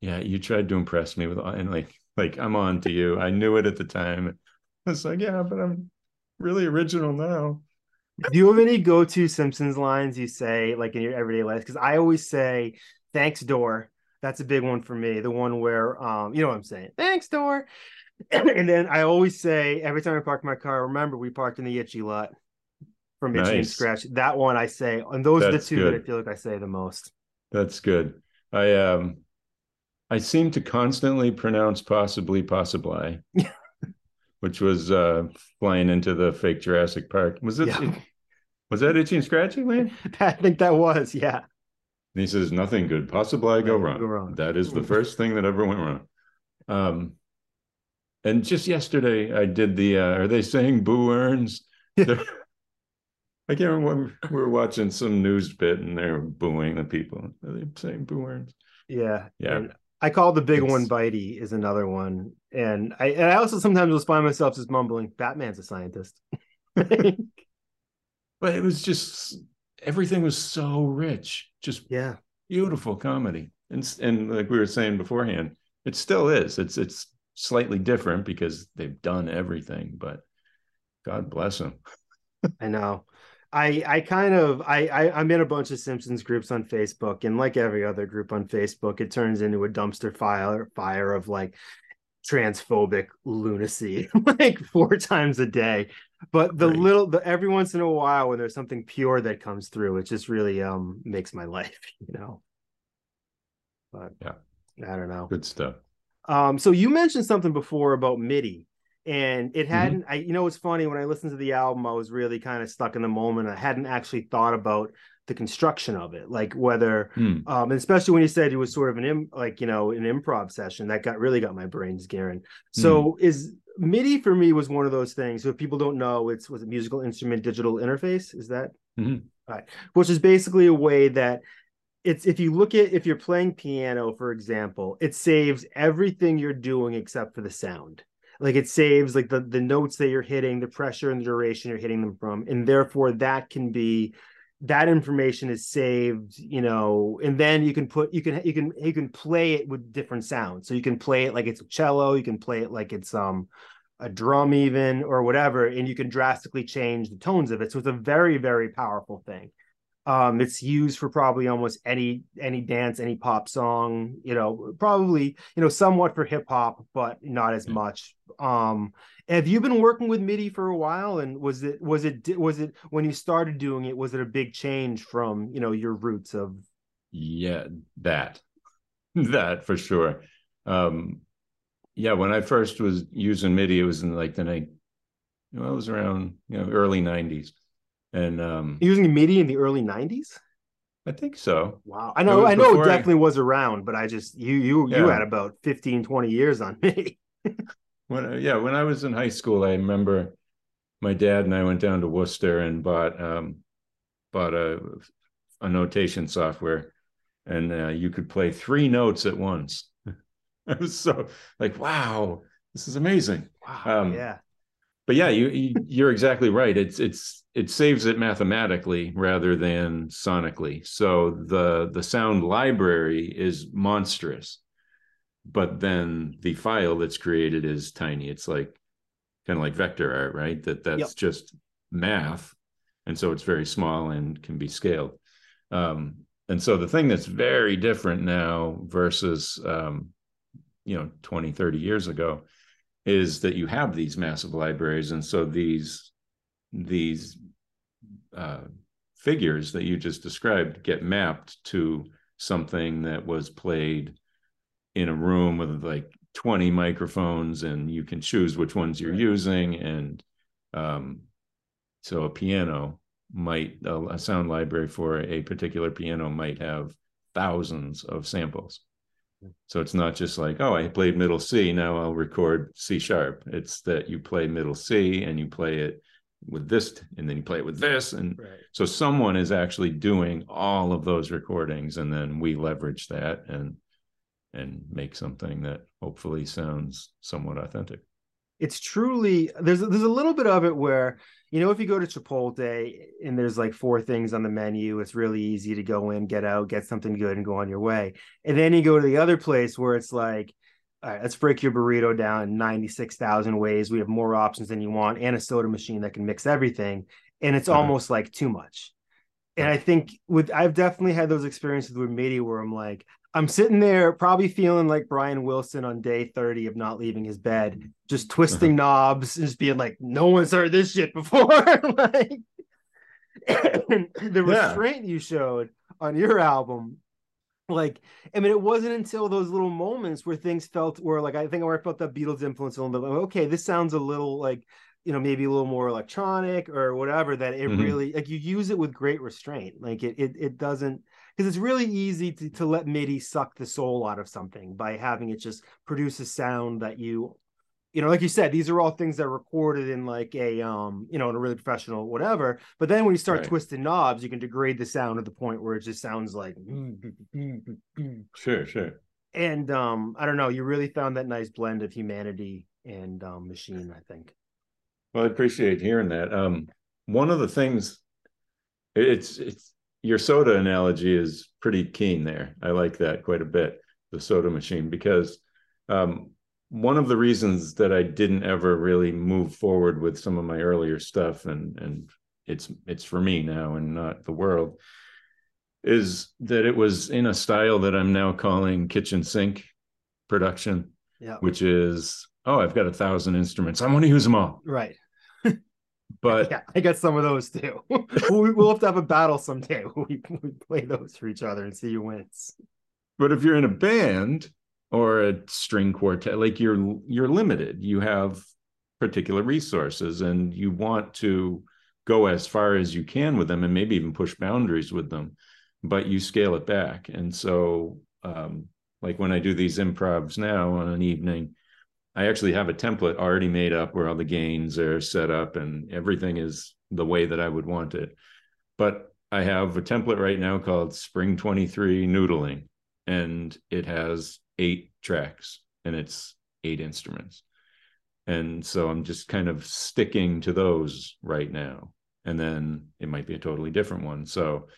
"Yeah, you tried to impress me with and like like I'm on to you. I knew it at the time." I was like, "Yeah, but I'm really original now." Do you have any go-to Simpsons lines you say like in your everyday life? Because I always say thanks door. That's a big one for me. The one where um you know what I'm saying. Thanks door. and then I always say every time I park my car, remember we parked in the itchy lot from Itchy and Nice. Scratch. That one I say, and those are the That's two that I feel like I say the most. That's good. I um I seem to constantly pronounce possibly possibly, which was uh flying into the fake Jurassic Park. Was it Yeah. Was that itchy and scratchy land? I think that was, yeah. And he says nothing good possibly go wrong. go wrong. That is the first thing that ever went wrong. Um and just yesterday I did the uh are they saying boo earns? They're- I can't remember. We were watching some news bit and they're booing the people. Are they saying boo earns? Yeah. Yeah. And I call the big one Bitey is another one. And I and I also sometimes will find myself just mumbling, Batman's a scientist. but it was just everything was so rich just yeah. beautiful comedy and and like we were saying beforehand it still is it's it's slightly different because they've done everything but god bless them I know. I I kind of I, I I'm in a bunch of Simpsons groups on Facebook, and like every other group on Facebook, it turns into a dumpster fire fire of like transphobic lunacy like four times a day. But the little the every once in a while when there's something pure that comes through, it just really um makes my life, you know. But Yeah. I don't know. good stuff Um, so you mentioned something before about MIDI, and it Mm-hmm. hadn't. I, you know, it's funny when I listened to the album, I was really kind of stuck in the moment. I hadn't actually thought about the construction of it, like whether, Hmm. um, and especially when you said it was sort of an Im, like you know, an improv session that got really got my brains gearing. So is MIDI for me was one of those things. So if people don't know, it's was a musical instrument digital interface. Is that Mhm. right? Which is basically a way that it's if you look at if you're playing piano, for example, it saves everything you're doing except for the sound. Like it saves like the the notes that you're hitting, the pressure and the duration you're hitting them from, and therefore that can be that information is saved you know and then you can put you can you can you can play it with different sounds. So you can play it like it's a cello you can play it like it's um a drum even or whatever and you can drastically change the tones of it. So it's a very very powerful thing um it's used for probably almost any any dance any pop song you know probably you know somewhat for hip hop but not as much um have you been working with MIDI for a while? And was it was it was it when you started doing it? Was it a big change from you know your roots of? Yeah, that that for sure. Um, yeah, when I first was using MIDI, it was in like the night. You know, it was around you know early '90s, and um, using MIDI in the early '90s. I think so. Wow. I know I know it definitely I... was around, but I just you you yeah. you had about 15 20 years on me. when yeah when i was in high school i remember my dad and i went down to worcester and bought um bought a a notation software and uh, you could play three notes at once i was so like wow this is amazing wow um, yeah but yeah you, you you're exactly right. It's it's it saves it mathematically rather than sonically. So the the sound library is monstrous but then the file that's created is tiny. It's like kind of like vector art right? That that's yep. just math and so it's very small and can be scaled. Um, and so the thing that's very different now versus um, you know 20 30 years ago is that you have these massive libraries and so these these uh, figures that you just described get mapped to something that was played in a room with like 20 microphones and you can choose which ones you're right. using and um, so a piano might a, a, sound library for a particular piano might have thousands of samples so it's not just like oh i played middle c now i'll record c sharp it's that you play middle c and you play it with this and then you play it with this and right. so someone is actually doing all of those recordings and then we leverage that and and make something that hopefully sounds somewhat authentic. It's truly there's there's a little bit of it where you know if you go to Chipotle and there's like four things on the menu, it's really easy to go in, get out, get something good, and go on your way. And then you go to the other place where it's like, all right, let's break your burrito down 96,000 ways. We have more options than you want, and a soda machine that can mix everything. And it's uh-huh. almost like too much. And I think with I've definitely had those experiences with MIDI where I'm like, I'm sitting there probably feeling like Brian Wilson on day 30 of not leaving his bed, just twisting uh-huh. knobs and just being like, no one's heard this shit before. like the restraint yeah. you showed on your album, like, I mean, it wasn't until those little moments where things felt where like I think where I felt that Beatles influence a little bit. Like, okay, this sounds a little like you know maybe a little more electronic or whatever that it mm-hmm. really like you use it with great restraint like it it, it doesn't because it's really easy to, to let MIDI suck the soul out of something by having it just produce a sound that you you know like you said these are all things that are recorded in like a um you know in a really professional whatever but then when you start right. twisting knobs you can degrade the sound to the point where it just sounds like sure sure. And um i don't know you really found that nice blend of humanity and um, machine i think. Well i appreciate hearing that. Um one of the things it's it's your soda analogy is pretty keen there. I like that quite a bit, the soda machine, because um, one of the reasons that I didn't ever really move forward with some of my earlier stuff, and and it's it's for me now and not the world, is that it was in a style that I'm now calling kitchen sink production, yeah. which is oh I've got a thousand instruments, I want to use them all, right. But yeah, I got some of those too. we'll have to have a battle someday. We, we play those for each other and see who wins. But if you're in a band or a string quartet, like you're you're limited. You have particular resources, and you want to go as far as you can with them, and maybe even push boundaries with them. But you scale it back, and so um, like when I do these improvs now on an evening, I actually have a template already made up where all the gains are set up and everything is the way that I would want it. But I have a template right now called Spring 23 Noodling, and it has eight tracks and it's eight instruments. And so I'm just kind of sticking to those right now. and then it might be a totally different one. So,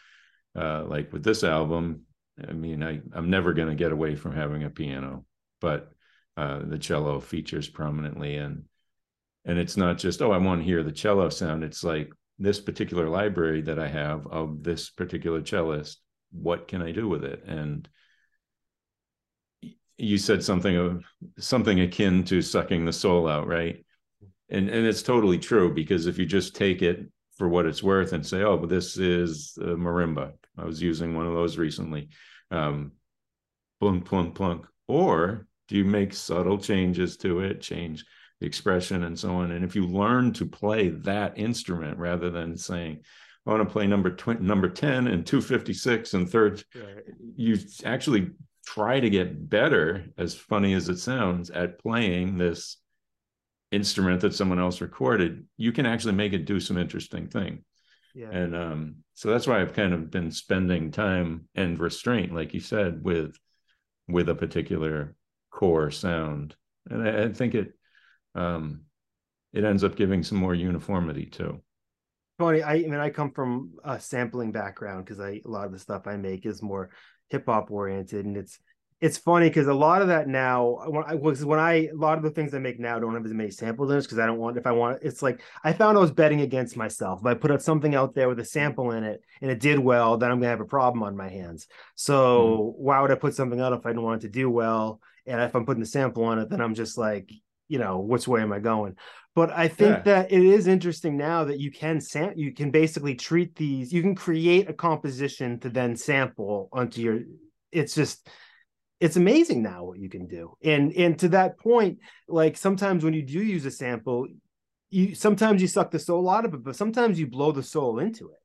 uh, like with this album, I mean, I I'm never going to get away from having a piano, but uh, the cello features prominently, and and it's not just oh I want to hear the cello sound. It's like this particular library that I have of this particular cellist. What can I do with it? And you said something of something akin to sucking the soul out, right? And and it's totally true because if you just take it for what it's worth and say, oh, but this is marimba. I was using one of those recently. Um, plunk, plunk, plunk. Or do you make subtle changes to it, change the expression and so on? And if you learn to play that instrument rather than saying, I want to play number tw- number 10 and 256 and third, right. you actually try to get better, as funny as it sounds, at playing this instrument that someone else recorded, you can actually make it do some interesting thing. Yeah. And um, so that's why I've kind of been spending time and restraint, like you said, with with a particular core sound. And I, I think it um, it ends up giving some more uniformity too. Funny, I, I mean, I come from a sampling background because I a lot of the stuff I make is more hip hop oriented, and it's it's funny because a lot of that now when I was when I a lot of the things I make now don't have as many samples in it because I don't want if I want it's like I found I was betting against myself. If I put out something out there with a sample in it and it did well, then I'm gonna have a problem on my hands. So mm. why would I put something out if I didn't want it to do well? And if I'm putting a sample on it, then I'm just like, you know, which way am I going? But I think yeah. that it is interesting now that you can sam- you can basically treat these, you can create a composition to then sample onto your it's just it's amazing now what you can do and and to that point like sometimes when you do use a sample you sometimes you suck the soul out of it but sometimes you blow the soul into it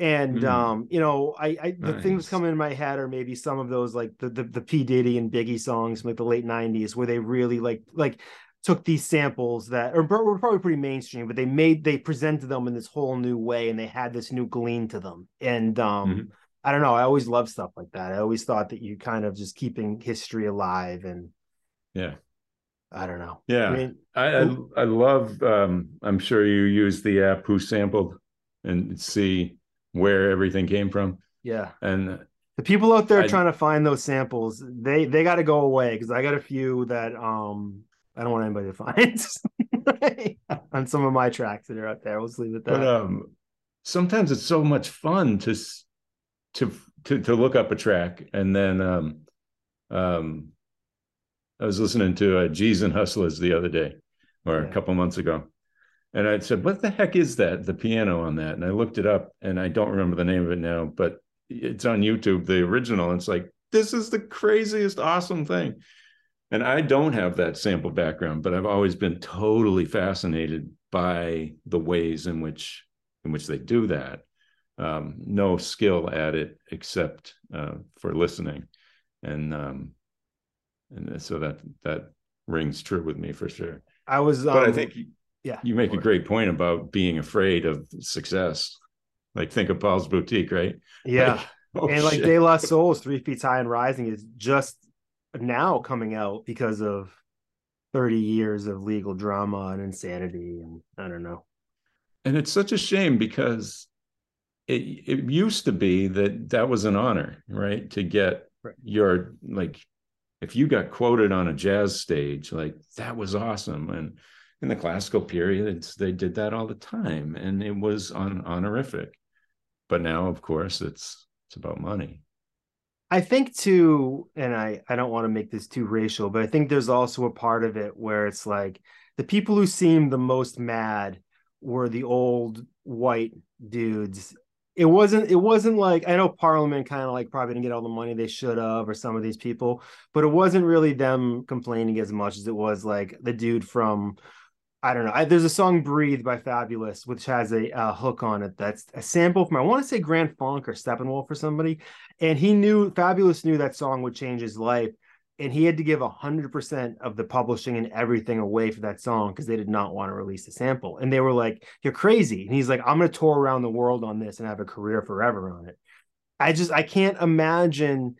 and mm. um you know i, I the nice. things coming in my head are maybe some of those like the, the the p diddy and biggie songs from like the late 90s where they really like like took these samples that or were probably pretty mainstream but they made they presented them in this whole new way and they had this new gleam to them and um mm-hmm. I don't know. I always love stuff like that. I always thought that you kind of just keeping history alive and yeah. I don't know. Yeah. I mean, I, I, I love um I'm sure you use the app who sampled and see where everything came from. Yeah. And the people out there I, trying to find those samples, they they got to go away because I got a few that um I don't want anybody to find on some of my tracks that are out there. Let's leave it there. But um sometimes it's so much fun to to to to look up a track and then um um I was listening to uh, G's and Hustlers the other day or yeah. a couple months ago. And I said, "What the heck is that? The piano on that?" And I looked it up, and I don't remember the name of it now, but it's on YouTube, the original. And it's like, this is the craziest, awesome thing. And I don't have that sample background, but I've always been totally fascinated by the ways in which in which they do that um, no skill at it except uh, for listening, and um, and so that that rings true with me for sure. I was, um, but I um, think yeah, you make a great point about being afraid of success. Like think of Paul's Boutique, right? Yeah, like, oh, and like De La Soul's Three Feet High and Rising is just now coming out because of 30 years of legal drama and insanity and I don't know. And it's such a shame because it, it used to be that that was an honor, right? To get right. your like, if you got quoted on a jazz stage, like that was awesome. And in the classical period, they did that all the time, and it was on honorific. But now, of course, it's it's about money. I think too, and I I don't want to make this too racial, but I think there's also a part of it where it's like the people who seemed the most mad were the old white dudes it wasn't it wasn't like I know Parliament kind of like probably didn't get all the money they should have or some of these people, but it wasn't really them complaining as much as it was like the dude from I don't know. I, there's a song "Breathe" by Fabolous, which has a uh, hook on it. That's a sample from I want to say Grand Funk or Steppenwolf or somebody, and he knew Fabolous knew that song would change his life, and he had to give 100% of the publishing and everything away for that song because they did not want to release the sample and they were like you're crazy and he's like i'm going to tour around the world on this and have a career forever on it i just i can't imagine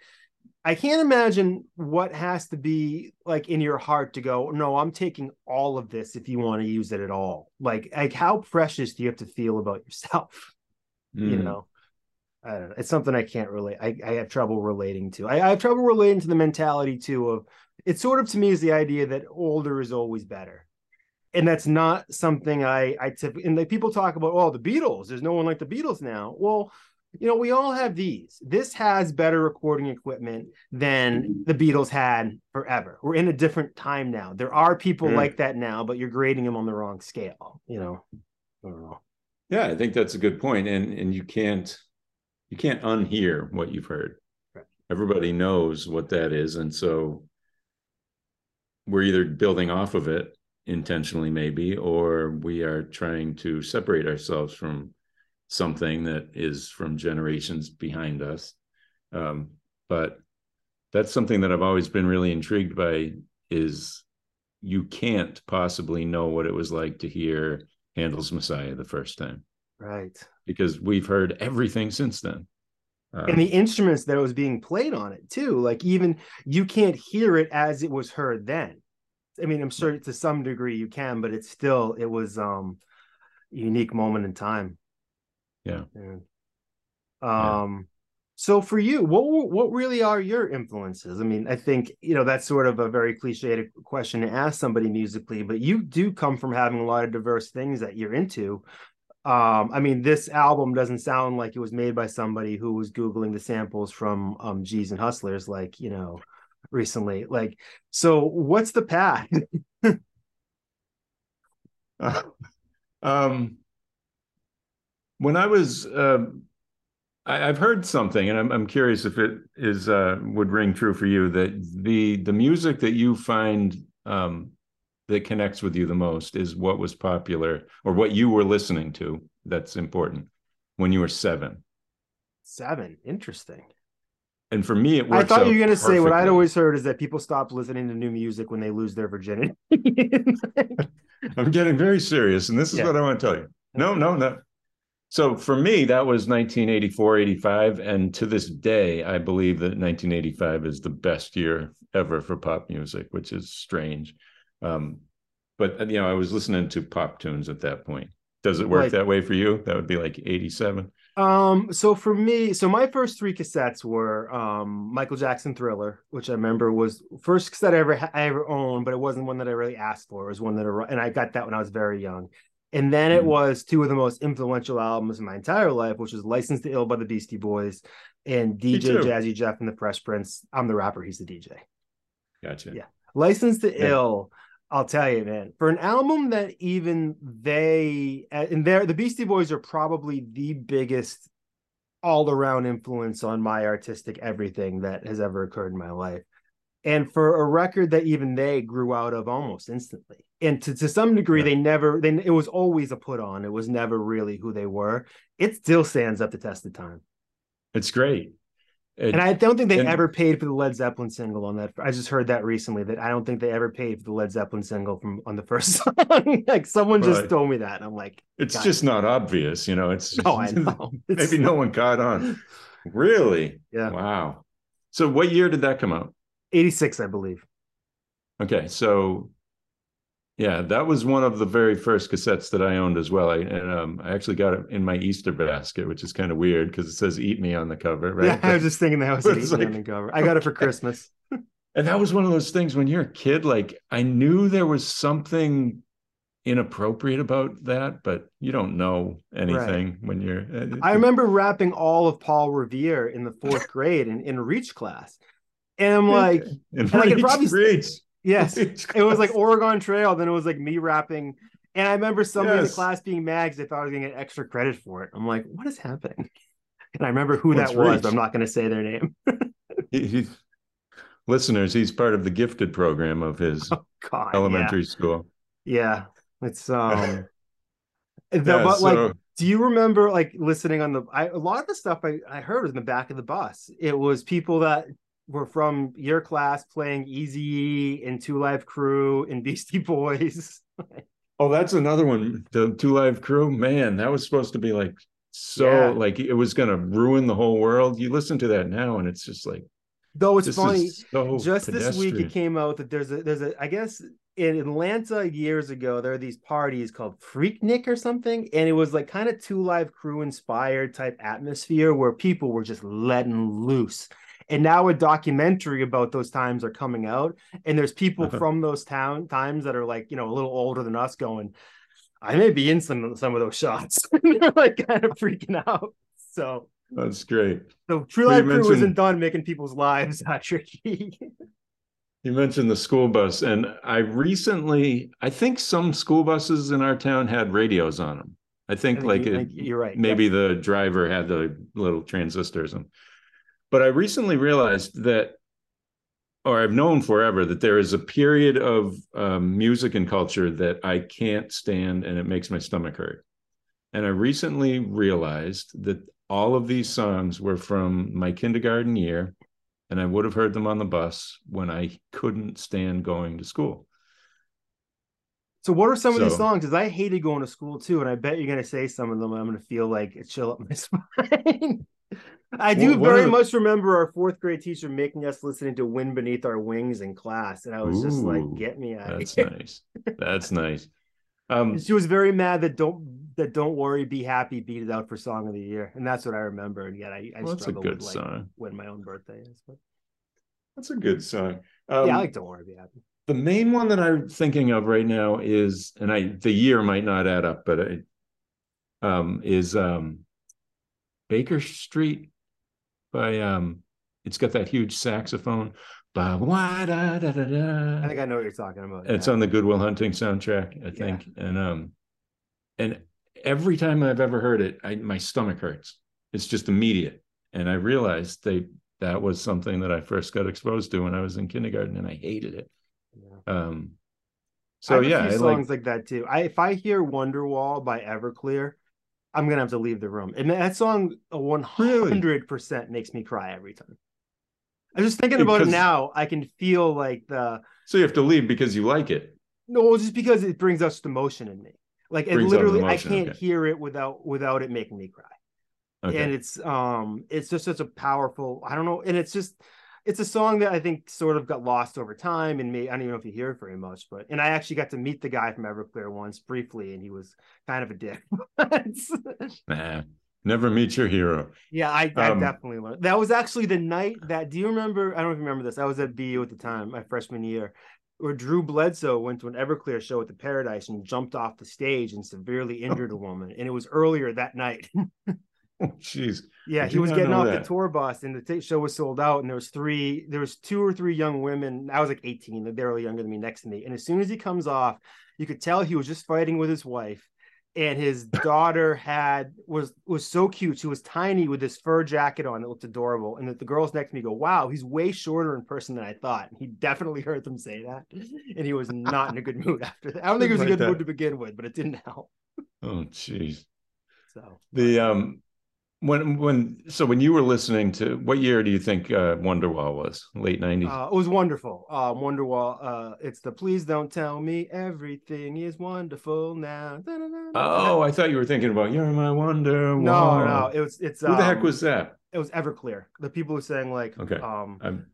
I can't imagine what has to be like in your heart to go, no, I'm taking all of this if you want to use it at all. Like, like how precious do you have to feel about yourself? Mm. You hmm. know, I don't know. It's something I can't relate. I, I have trouble relating to. I, I, have trouble relating to the mentality too of it's sort of to me is the idea that older is always better. And that's not something I I typically and like people talk about, oh, the Beatles, there's no one like the Beatles now. Well, you know, we all have these. This has better recording equipment than the Beatles had forever. We're in a different time now. There are people mm. like that now, but you're grading them on the wrong scale, you know. I don't know. Yeah, I think that's a good point. And and you can't you can't unhear what you've heard. Right. Everybody knows what that is. And so we're either building off of it intentionally, maybe, or we are trying to separate ourselves from something that is from generations behind us. Um, but that's something that I've always been really intrigued by is you can't possibly know what it was like to hear Handel's Messiah the first time. Right. Because we've heard everything since then. Um, and the instruments that was being played on it too. Like even you can't hear it as it was heard then. I mean, I'm sure to some degree you can, but it's still it was um unique moment in time. Yeah. yeah. Um, so for you, what what really are your influences? I mean, I think you know that's sort of a very cliched question to ask somebody musically, but you do come from having a lot of diverse things that you're into. Um, I mean, this album doesn't sound like it was made by somebody who was googling the samples from um G's and Hustlers, like you know, recently. Like, so what's the path? uh, um when I was, uh, I, have heard something, and I'm, I'm curious if it is uh, would ring true for you that the the music that you find um, that connects with you the most is what was popular or what you were listening to. That's important when you were seven. Seven, interesting. And for me, it was I thought you were going to say what I'd always heard is that people stop listening to new music when they lose their virginity. I'm getting very serious, and this is yeah. what I want to tell you. No, no, no. So for me, that was 1984, 85. And to this day, I believe that 1985 is the best year ever for pop music, which is strange. Um, but, you know, I was listening to pop tunes at that point. Does it work like, that way for you? That would be like 87. Um, so for me, so my first three cassettes were um Michael Jackson Thriller, which I remember was first cassette I ever I ever owned, but it wasn't one that I really asked for. It was one that I, and I got that when I was very young. And then it mm. was two of the most influential albums in my entire life, which was Licensed to Ill by the Beastie Boys and DJ Jazzy Jeff and the Fresh Prince. I'm the rapper, he's the DJ. Gotcha. Yeah. Licensed to yeah. Ill, I'll tell you, man, for an album that even they and there the Beastie Boys are probably the biggest all around influence on my artistic everything that has ever occurred in my life and for a record that even they grew out of almost instantly and to, to some degree yeah. they never they it was always a put on. It was never really who they were. It still stands up the test of time. It's great. It, and i don't think they and, ever paid for the led zeppelin single on that i just heard that recently that i don't think they ever paid for the led zeppelin single from on the first song. Like someone just told me that and i'm like it's just not obvious you know it's no i know. Maybe no one caught on. Really? Yeah. Wow. So what year did that come out? 86, I believe. Okay, so yeah, that was one of the very first cassettes that I owned as well. I and um, I actually got it in my Easter basket, which is kind of weird because it says "Eat Me" on the cover, right? Yeah, I was just thinking that was "Eat like, Me" on the cover. I got it for Christmas. and that was one of those things when you're a kid, like I knew there was something inappropriate about that, but you don't know anything right. when you're. Uh, I remember rapping all of Paul Revere in the fourth grade in, in Reach class and I'm like, and, and I could probably reach. Yes, it was like Oregon Trail. Then it was like me rapping, and I remember somebody yes. in the class being mad because they thought I was going to get extra credit for it. I'm like, what is happening? And I remember who that was, reach? but I'm not going to say their name. he, he, listeners, he's part of the gifted program of his oh, God, elementary yeah. school. Yeah, it's um, the, yeah, but so... like do you remember like listening on the I, a lot of the stuff I, I heard was in the back of the bus it was people that were from your class playing Easy in Two Live Crew and Beastie Boys. oh, that's another one. The Two Live Crew, man, that was supposed to be like so yeah. like it was gonna ruin the whole world. You listen to that now and it's just like Though it's funny, so just this week it came out that there's a there's a I guess in Atlanta years ago there are these parties called Freaknik or something, and it was like kind of two live crew inspired type atmosphere where people were just letting loose. And now a documentary about those times are coming out, and there's people Uh-huh. from those town times that are like you know a little older than us going, I may be in some some of those shots. They're like kind of freaking out. So That's great. the Two Live Crew isn't done making people's lives uh, tricky. You mentioned the school bus, and I recently, I think some school buses in our town had radios on them. I think, I think like you- it, like, you're right. maybe the driver had the little transistors. And, but I recently realized that, or I've known forever that there is a period of um, music and culture that I can't stand, and it makes my stomach hurt. And I recently realized that all of these songs were from my kindergarten year, and I would have heard them on the bus when I couldn't stand going to school. So what are some of these songs? Because I hated going to school too, and I bet you're gonna say some of them. I'm gonna feel like it chill up my spine. I do very the- much remember our fourth grade teacher making us listening to "Wind Beneath Our Wings" in class, and I was just like, "Get me out of That's here!" nice. That's nice. Um, She was very mad that don't that don't worry, be happy, beat it out for song of the year, and that's what I remember. And yet I, I well, struggle good with like song. when my own birthday is. But That's a good song. Um, yeah, I like "Don't Worry, Be Happy." the main one that I'm thinking of right now is, and I the year might not add up, but it um, is um, Baker Street by um, it's got that huge saxophone. Ba- wah, da, da, da, da. I think I know what you're talking about. It's yeah. on the Good Will Hunting soundtrack, I think. And um, and every time I've ever heard it, I my stomach hurts. It's just immediate. And I realized they that was something that I first got exposed to when I was in kindergarten, and I hated it. Yeah. Um, so yeah, songs like like that too. I if I hear Wonderwall by Everclear, I'm gonna have to leave the room. And that song, one hundred percent makes me cry every time. I'm just thinking about it now. I can feel like the so you have to leave because you like it. no, just because it brings out emotion in me. Like it literally, I can't okay. hear it without without it making me cry. Okay. And it's um, it's just such a powerful. I don't know, and it's just. It's a song that I think sort of got lost over time, and me. I don't even know if you hear it very much, but and I actually got to meet the guy from Everclear once briefly, and he was kind of a dick. nah, never meet your hero. yeah, I, I Um, definitely learned. That was actually the night that. Do you remember? I don't know if you remember this. I was at BU at the time, my freshman year, where Drew Bledsoe went to an Everclear show at the Paradise and jumped off the stage and severely injured a woman, and it was earlier that night. Oh, jeez. Yeah, Did he was getting off that? the tour bus, and the t- show was sold out. And there was three, there was two or three young women. I was like eighteen; they're barely younger than me, next to me. And as soon as he comes off, you could tell he was just fighting with his wife. And his daughter had was was so cute. She was tiny with this fur jacket on that looked adorable. And the, the girls next to me go, "Wow, he's way shorter in person than I thought." And he definitely heard them say that, and he was not in a good mood after that. I don't think it was a good that. mood to begin with, but it didn't help. Oh, jeez. So The um, when when so when you were listening to what year do you think uh, Wonderwall was? Late nineties. Uh, it was wonderful. Uh, Wonderwall. Uh, it's the please don't tell me everything is wonderful now. oh, I thought you were thinking about "You're My Wonder." no, no, it was it's. Who the heck um, was that? It was Everclear. The people who sang like, Okay. um, I'm,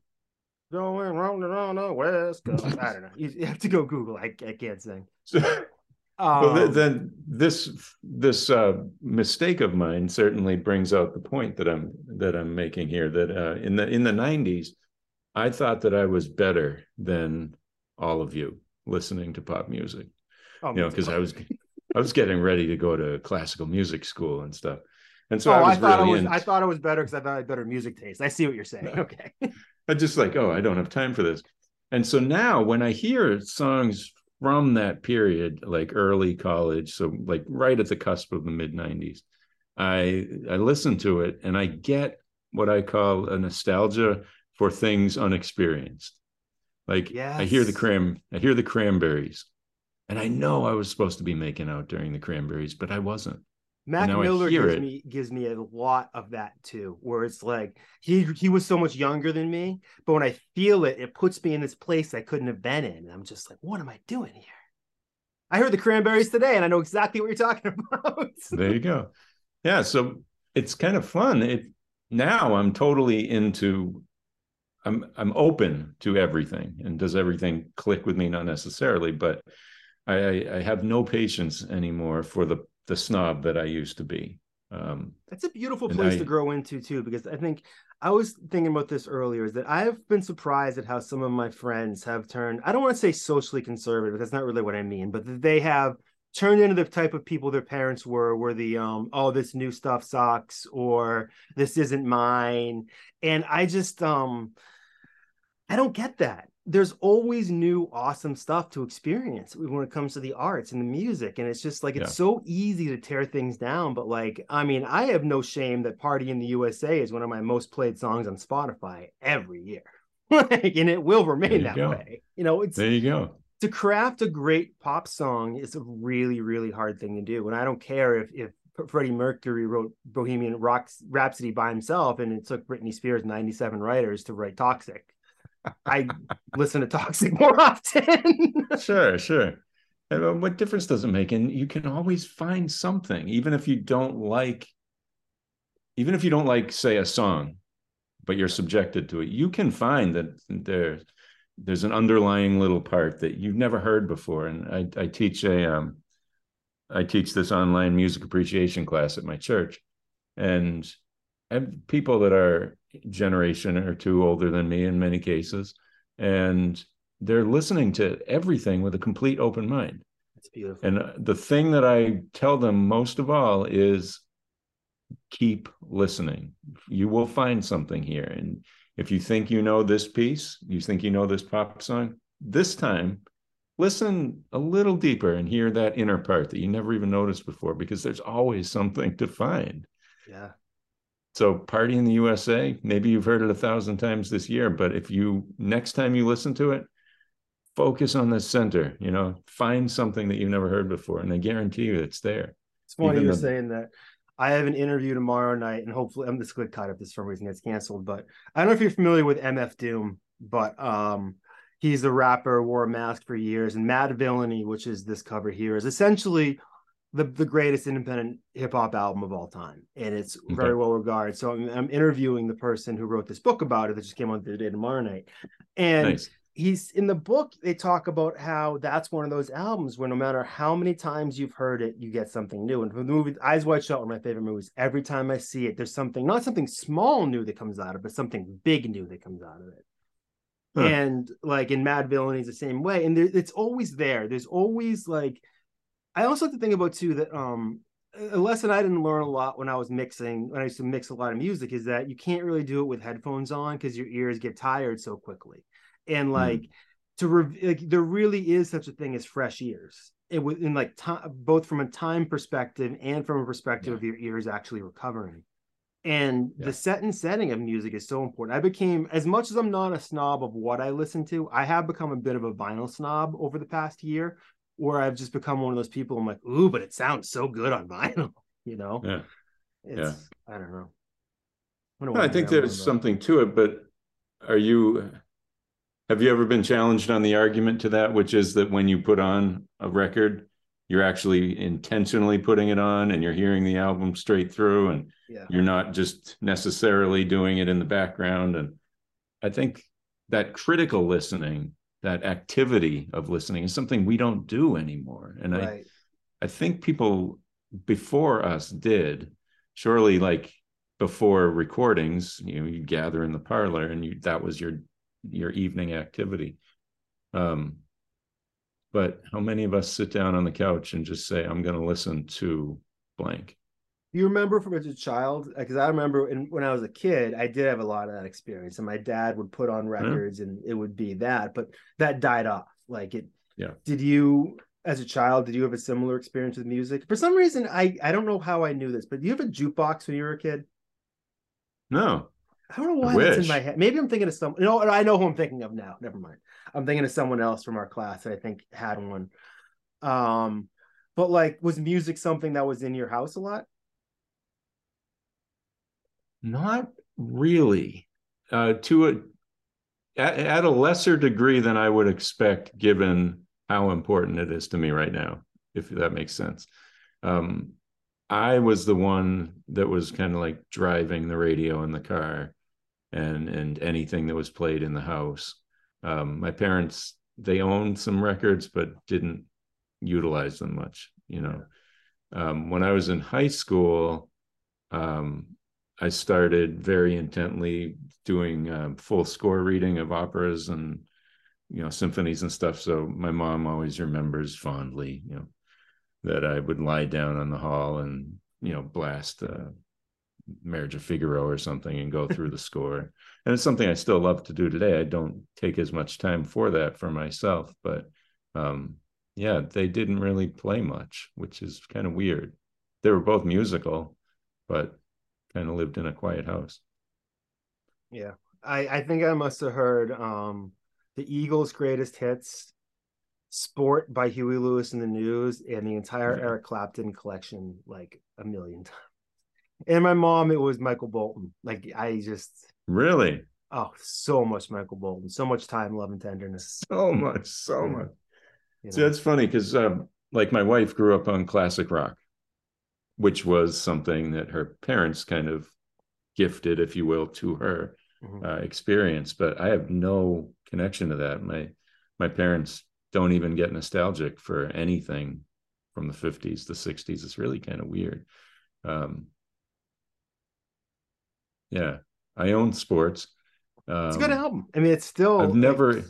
going round and round the west coast. I don't know. You, you have to go Google. I, I can't sing. Um, well, then this this uh, mistake of mine certainly brings out the point that I'm that I'm making here. That uh, in the in the '90s, I thought that I was better than all of you listening to pop music. oh, You know, because. I was I was getting ready to go to classical music school and stuff, and so oh, I I, was thought really I was. in- I thought I was better because I thought I had better music taste. I see what you're saying. Okay. I just like, oh, I don't have time for this. And so now when I hear songs from that period, like early college, so like right at the cusp of the mid 90s, I I listen to it and I get what I call a nostalgia for things unexperienced. Like I hear the Yes. cram, I hear the cranberries, and I know I was supposed to be making out during the cranberries, but I wasn't. Mac Miller gives it. me gives me a lot of that too, where it's like he he was so much younger than me, but when I feel it, it puts me in this place I couldn't have been in. And I'm just like, what am I doing here? I heard the cranberries today, and I know exactly what you're talking about. there you go yeah so it's kind of fun it now i'm totally into I'm I'm open to everything, and does everything click with me? Not necessarily, but I, I have no patience anymore for the the snob that I used to be. Um, That's a beautiful place I, to grow into too, because I think I was thinking about this earlier. Is that I have been surprised at how some of my friends have turned. I don't want to say socially conservative. That's not really what I mean, but they have turned into the type of people their parents were were the um oh this new stuff sucks or this isn't mine and i just um i don't get that there's always new awesome stuff to experience when it comes to the arts and the music and it's just like it's yeah. so easy to tear things down but like i mean i have no shame that party in the usa is one of my most played songs on spotify every year like, and it will remain that go. way you know it's there you go to craft a great pop song is a really really hard thing to do and i don't care if if Freddie Mercury wrote Bohemian Rhapsody by himself, and it took Britney Spears 97 writers to write Toxic. I listen to Toxic more often. sure, sure. What difference does it make? And you can always find something, even if you don't like, even if you don't like, say, a song, but you're subjected to it. You can find that there's there's an underlying little part that you've never heard before. And I, I teach a um, I teach this online music appreciation class at my church, and Have people that are generation or two older than me in many cases, and they're listening to everything with a complete open mind. That's beautiful. And uh, the thing that I tell them most of all is keep listening. You will find something here. And if you think you know this piece, you think you know this pop song, this time listen a little deeper and hear that inner part that you never even noticed before because there's always something to find. Yeah. So, Party in the USA, maybe you've heard it a thousand times this year, but if you next time you listen to it, focus on the center, you know, find something that you've never heard before, and I guarantee you it's there. It's funny you're the... saying that. I have an interview tomorrow night, and hopefully I'm just going to cut if this for some reason gets canceled. But I don't know if you're familiar with MF Doom, but um, he's a rapper, wore a mask for years, and Madvillainy, which is this cover here, is essentially the the greatest independent hip hop album of all time, and it's okay. very well regarded. So I'm, I'm, interviewing the person who wrote this book about it that just came out the day tomorrow night, and nice. he's in the book. They talk about how that's one of those albums where no matter how many times you've heard it, you get something new. And from the movie Eyes Wide Shut, one of my favorite movies, every time I see it, there's something not something small new that comes out of it, but something big new that comes out of it. Huh. And like in Madvillainy is the same way, and there, it's always there. There's always like I also have to think about too that um a lesson I didn't learn a lot when I was mixing, when I used to mix a lot of music, is that you can't really do it with headphones on because your ears get tired so quickly. And hmm. like mm. to re- like, there really is such a thing as fresh ears. It was in like time, both from a time perspective and from a perspective yeah. of your ears actually recovering. And yeah. the set and setting of music is so important. I became, as much as I'm not a snob of what I listen to, I have become a bit of a vinyl snob over the past year where I've just become one of those people. I'm like, ooh, but it sounds so good on vinyl, you know? Yeah. It's, yeah. I don't know. I, don't I think there's something to it, but are you, have you ever been challenged on the argument to that, which is that when you put on a record, you're actually intentionally putting it on and you're hearing the album straight through and yeah. you're not just necessarily doing it in the background. And I think that critical listening that activity of listening is something we don't do anymore. And right. I I think people before us did, surely like before recordings, you know, you gather in the parlor and you that was your your evening activity. Um but how many of us sit down on the couch and just say, I'm gonna listen to blank? You remember from as a child because i remember in, when i was a kid i did have a lot of that experience and my dad would put on records yeah. and it would be that but that died off like it yeah did you as a child did you have a similar experience with music for some reason i i don't know how i knew this but do you have a jukebox when you were a kid no I don't know why that's in my head. Maybe I'm thinking of someone. You know, I know who I'm thinking of now. Never mind. I'm thinking of someone else from our class that I think had one. Um, but like, was music something that was in your house a lot? Not really. Uh, to a at, at a lesser degree than I would expect, given how important it is to me right now, if that makes sense. Um, I was the one that was kind of like driving the radio in the car and and anything that was played in the house. Um, my parents they owned some records but didn't utilize them much. You know, um, when I was in high school, um, I started very intently doing um, full score reading of operas and you know symphonies and stuff. So my mom always remembers fondly, you know, that I would lie down on the hall and you know blast uh, Marriage of Figaro or something and go through the score. And it's something I still love to do today. I don't take as much time for that for myself, but um, yeah, they didn't really play much, which is kind of weird. They were both musical, but kind of lived in a quiet house. Yeah. I, I think I must have heard um, the Eagles' greatest hits, Sport by Huey Lewis and the News, and the entire yeah. Eric Clapton collection like a million times. And my mom, it was Michael Bolton. Like I just really oh, so much Michael Bolton, so much time, love, and tenderness. So much, so much. You know? See, that's funny because um, like my wife grew up on classic rock, which was something that her parents kind of gifted, if you will, to her mm-hmm. uh, experience. But I have no connection to that. My my parents don't even get nostalgic for anything from the 50s, the 60s. It's really kind of weird. Um, yeah, I own sports. Um, it's a good um, album. I mean, it's still. I've never,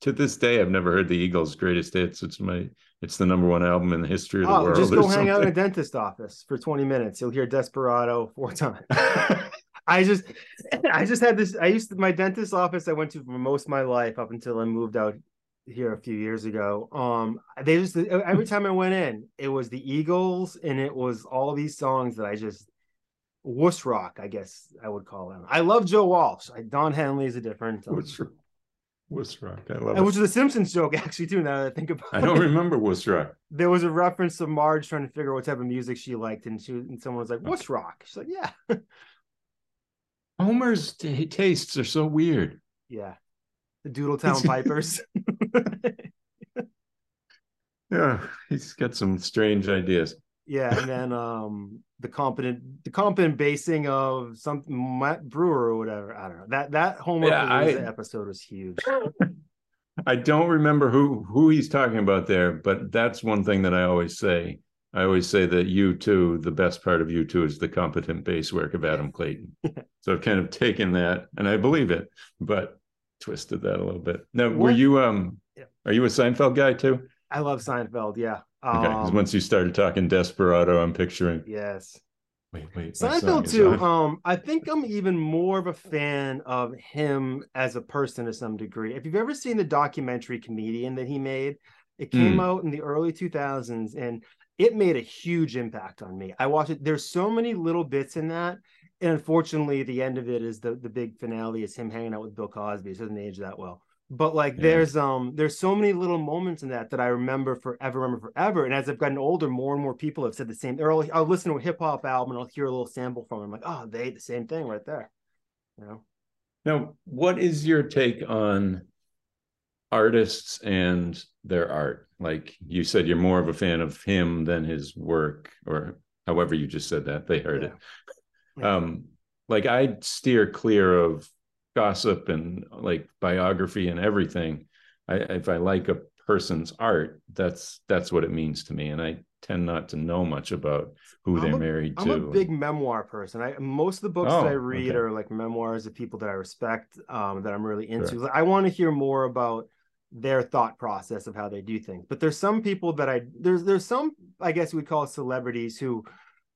to this day, I've never heard the Eagles' greatest hits. It's my, it's the number one album in the history of the oh, world. Just go hang out in a dentist office for twenty minutes. You'll hear Desperado four times. I just, I just had this. I used to, my dentist office. I went to for most of my life up until I moved out here a few years ago. Um, they just every time I went in, it was the Eagles, and it was all these songs that I just wuss rock, I guess I would call him. I love Joe Walsh. Don Henley is a different. Um, wuss, wuss rock. I love it. Which is a Simpsons joke, actually, too. Now that I think about it, I don't remember wuss rock. There was a reference to Marge trying to figure out what type of music she liked, and she and someone was like, "Wuss rock?" She's like, "Yeah." Homer's t- tastes are so weird. Yeah, the Doodletown Pipers. yeah, he's got some strange ideas. Yeah, and then um the competent the competent basing of some Matt Brewer or whatever. I don't know. That that Homer yeah, I, episode was huge. I don't remember who who he's talking about there, but that's one thing that I always say. I always say that U2 the best part of U2 is the competent bass work of Adam Clayton. so I've kind of taken that and I believe it, but twisted that a little bit. Now, what? were you um yeah. are you a Seinfeld guy too? I love Seinfeld, yeah. Okay, because um, once you started talking Desperado, I'm picturing. Yes. Wait, wait. Seinfeld too. Um, I think I'm even more of a fan of him as a person to some degree. If you've ever seen the documentary Comedian that he made, it came mm. out in the early 2000s, and it made a huge impact on me. I watched it. There's so many little bits in that, and unfortunately, the end of it is the the big finale is him hanging out with Bill Cosby. It doesn't age that well but like yeah. there's um there's so many little moments in that that I remember forever, remember forever. And as I've gotten older, more and more people have said the same. Or I'll, I'll listen to a hip hop album and I'll hear a little sample from it. I'm like, oh, they the same thing right there. You know. Now, what is your take on artists and their art? Like you said, you're more of a fan of him than his work, or however you just said that. They heard yeah. it. Yeah. Um, like I steer clear of gossip and like biography and everything I, if i like a person's art that's that's what it means to me and i tend not to know much about who I'm they're a, married I'm to. I'm a big memoir person. I most of the books oh, that I read okay. are like memoirs of people that I respect, um, that I'm really into. Sure. I want to hear more about their thought process of how they do things. But there's some people that I there's there's some I guess we call celebrities who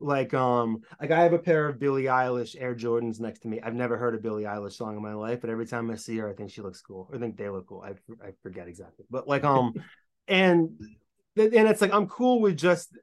like um like I have a pair of Billie Eilish Air Jordans next to me. I've never heard a Billie Eilish song in my life, but every time I see her, I think she looks cool. I think they look cool. I I forget exactly, but like um, and and it's like I'm cool with just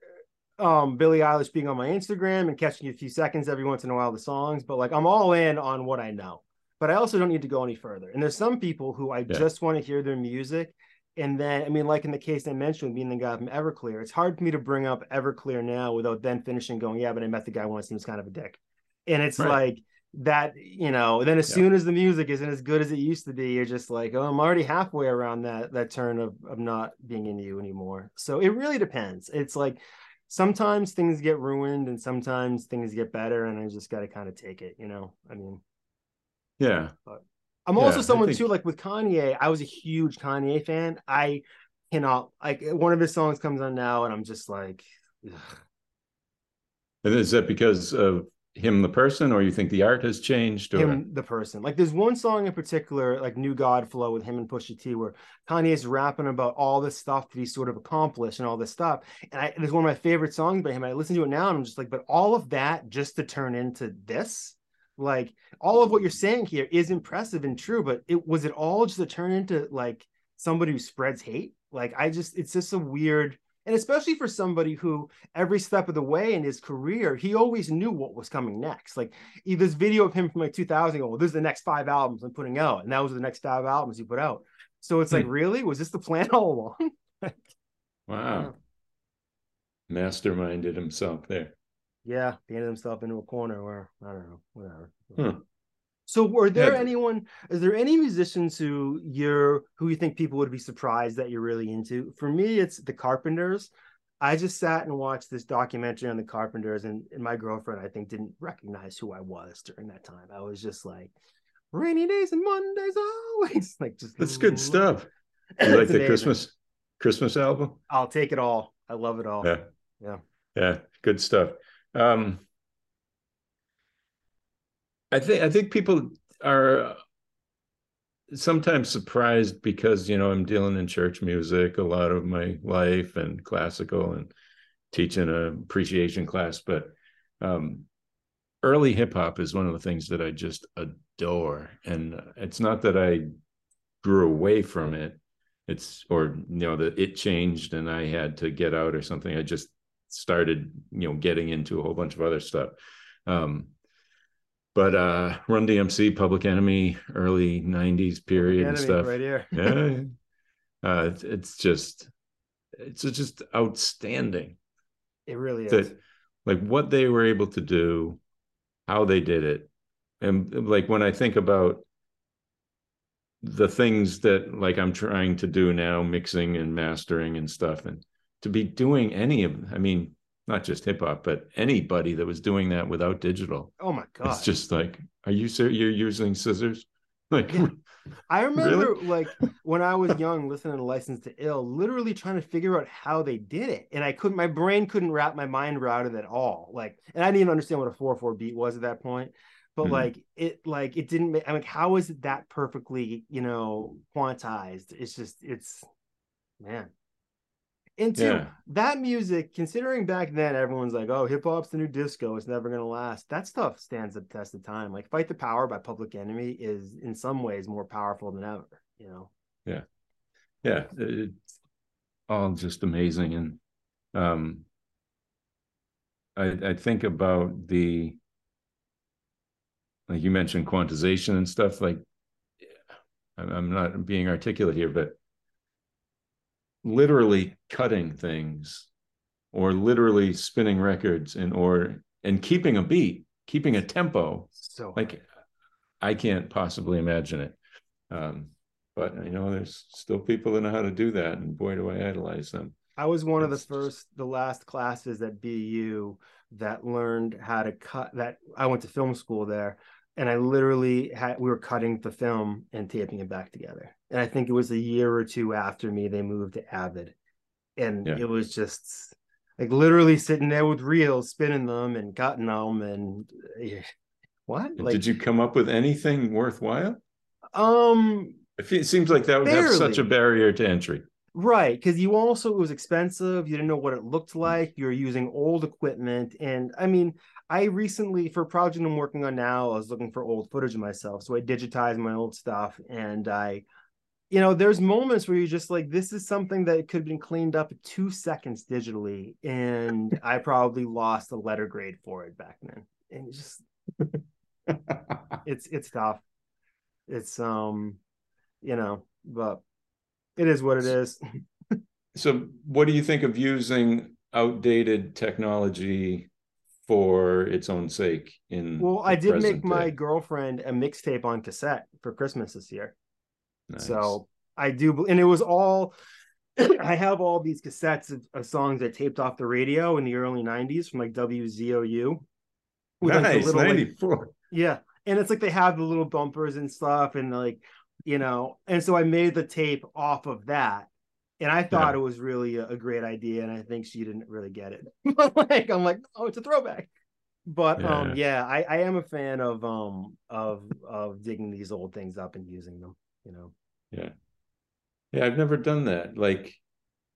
um Billie Eilish being on my Instagram and catching a few seconds every once in a while the songs, but like I'm all in on what I know. But I also don't need to go any further. And there's some people who I yeah. just want to hear their music and then I mean, like in the case I mentioned, being the guy from Everclear, it's hard for me to bring up Everclear now without then finishing going, yeah, but I met the guy once and he was kind of a dick. And it's right. like that, you know, then as yeah. soon as the music isn't as good as it used to be, you're just like, oh, I'm already halfway around that that turn of of not being into you anymore. So it really depends. It's like sometimes things get ruined and sometimes things get better, and I just gotta kind of take it, you know. I mean Yeah. I'm Yeah, also someone think- too, like with Kanye, I was a huge Kanye fan. I cannot like one of his songs comes on now, and I'm just like, ugh. And is that because of him, the person, or you think the art has changed? Or him, the person. Like there's one song in particular, like New God Flow with him and Pusha T, where Kanye's rapping about all this stuff that he's sort of accomplished and all this stuff. And I, it's one of my favorite songs by him. I listen to it now and I'm just like, but all of that just to turn into this? Like all of what you're saying here is impressive and true, but it was it all just to turn into like somebody who spreads hate? Like I just it's just a weird and especially for somebody who every step of the way in his career, he always knew what was coming next. Like this video of him from like 2000, oh, this is the next five albums I'm putting out, and that was the next five albums he put out. So it's like, Hmm. really, was this the plan all along? wow, masterminded himself there. Yeah, painted himself into a corner where I don't know, whatever. Hmm. So were there Yeah. anyone? Is there any musicians who you're who you think people would be surprised that you're really into? For me, it's the Carpenters. I just sat and watched this documentary on the Carpenters, and, and my girlfriend, I think, didn't recognize who I was during that time. I was just like, rainy days and Mondays always like just That's good stuff. You like the amazing. Christmas Christmas album? I'll take it all. I love it all. Yeah. Yeah. Yeah, good stuff. Um I think I think people are sometimes surprised because you know I'm dealing in church music a lot of my life and classical and teaching a appreciation class, but um early hip hop is one of the things that I just adore. And it's not that I grew away from it. It's or you know that it changed and I had to get out or something. I just started, you know, getting into a whole bunch of other stuff. Um but uh Run DMC, Public Enemy, early 90s period and stuff. right here. yeah. Uh it's, it's just it's just outstanding It really is. like what they were able to do how they did it and like when i think about the things that like i'm trying to do now mixing and mastering and stuff and to be doing any of i mean not just hip hop but anybody that was doing that without digital oh my god. it's just like are you ser- you're using scissors like Yeah. I remember like when I was young listening to License to Ill, literally trying to figure out how they did it. And I couldn't my brain couldn't wrap my mind around it at all. Like and I didn't even understand what a 4-4 beat was at that point. But Mhm. like it like it didn't make I'm like, how is it that perfectly, you know, quantized? It's just it's man. And two, Yeah. that music, considering back then everyone's like, oh, hip hop's the new disco, it's never gonna last. That stuff stands the test of time. Like Fight the Power by Public Enemy is in some ways more powerful than ever, you know. yeah Yeah. it's all just amazing and um i i think about the like you mentioned quantization and stuff like I'm- i'm not being articulate here but literally cutting things or literally spinning records and or and keeping a beat keeping a tempo. So like i can't possibly imagine it. Um but you know there's still people that know how to do that and boy do i idolize them. I was one of the first, the last classes at BU that learned how to cut that I went to film school there and I literally had we were cutting the film and taping it back together. And I think it was a year or two after me they moved to Avid. And Yeah. it was just like literally sitting there with reels, spinning them and cutting them and yeah. what? And Like did you come up with anything worthwhile um it seems like that would have such a barrier to entry Right, because you also it was expensive. You didn't know what it looked like. You're using old equipment, and I mean, I recently for a project I'm working on now, I was looking for old footage of myself, so I digitized my old stuff, and I, you know, there's moments where you're just like, this is something that could have been cleaned up two seconds digitally, and I probably lost a letter grade for it back then, and it's just it's it's tough. It's um, you know, but it is what it is. so what do you think of using outdated technology for its own sake in Well, I did make present my girlfriend a mixtape on cassette for Christmas this year. Nice. So I do, and it was all. I have all these cassettes of, of songs I taped off the radio in the early '90s from like WZOU. with, like, nice like- 94 yeah, and it's like they have the little bumpers and stuff, and like you know, and so I made the tape off of that. And I thought yeah. it was really a, a, great idea, and I think she didn't really get it. like I'm like, oh, it's a throwback. But yeah. um, yeah, I, I am a fan of um of of digging these old things up and using them. You know. Yeah. Yeah, I've never done that. Like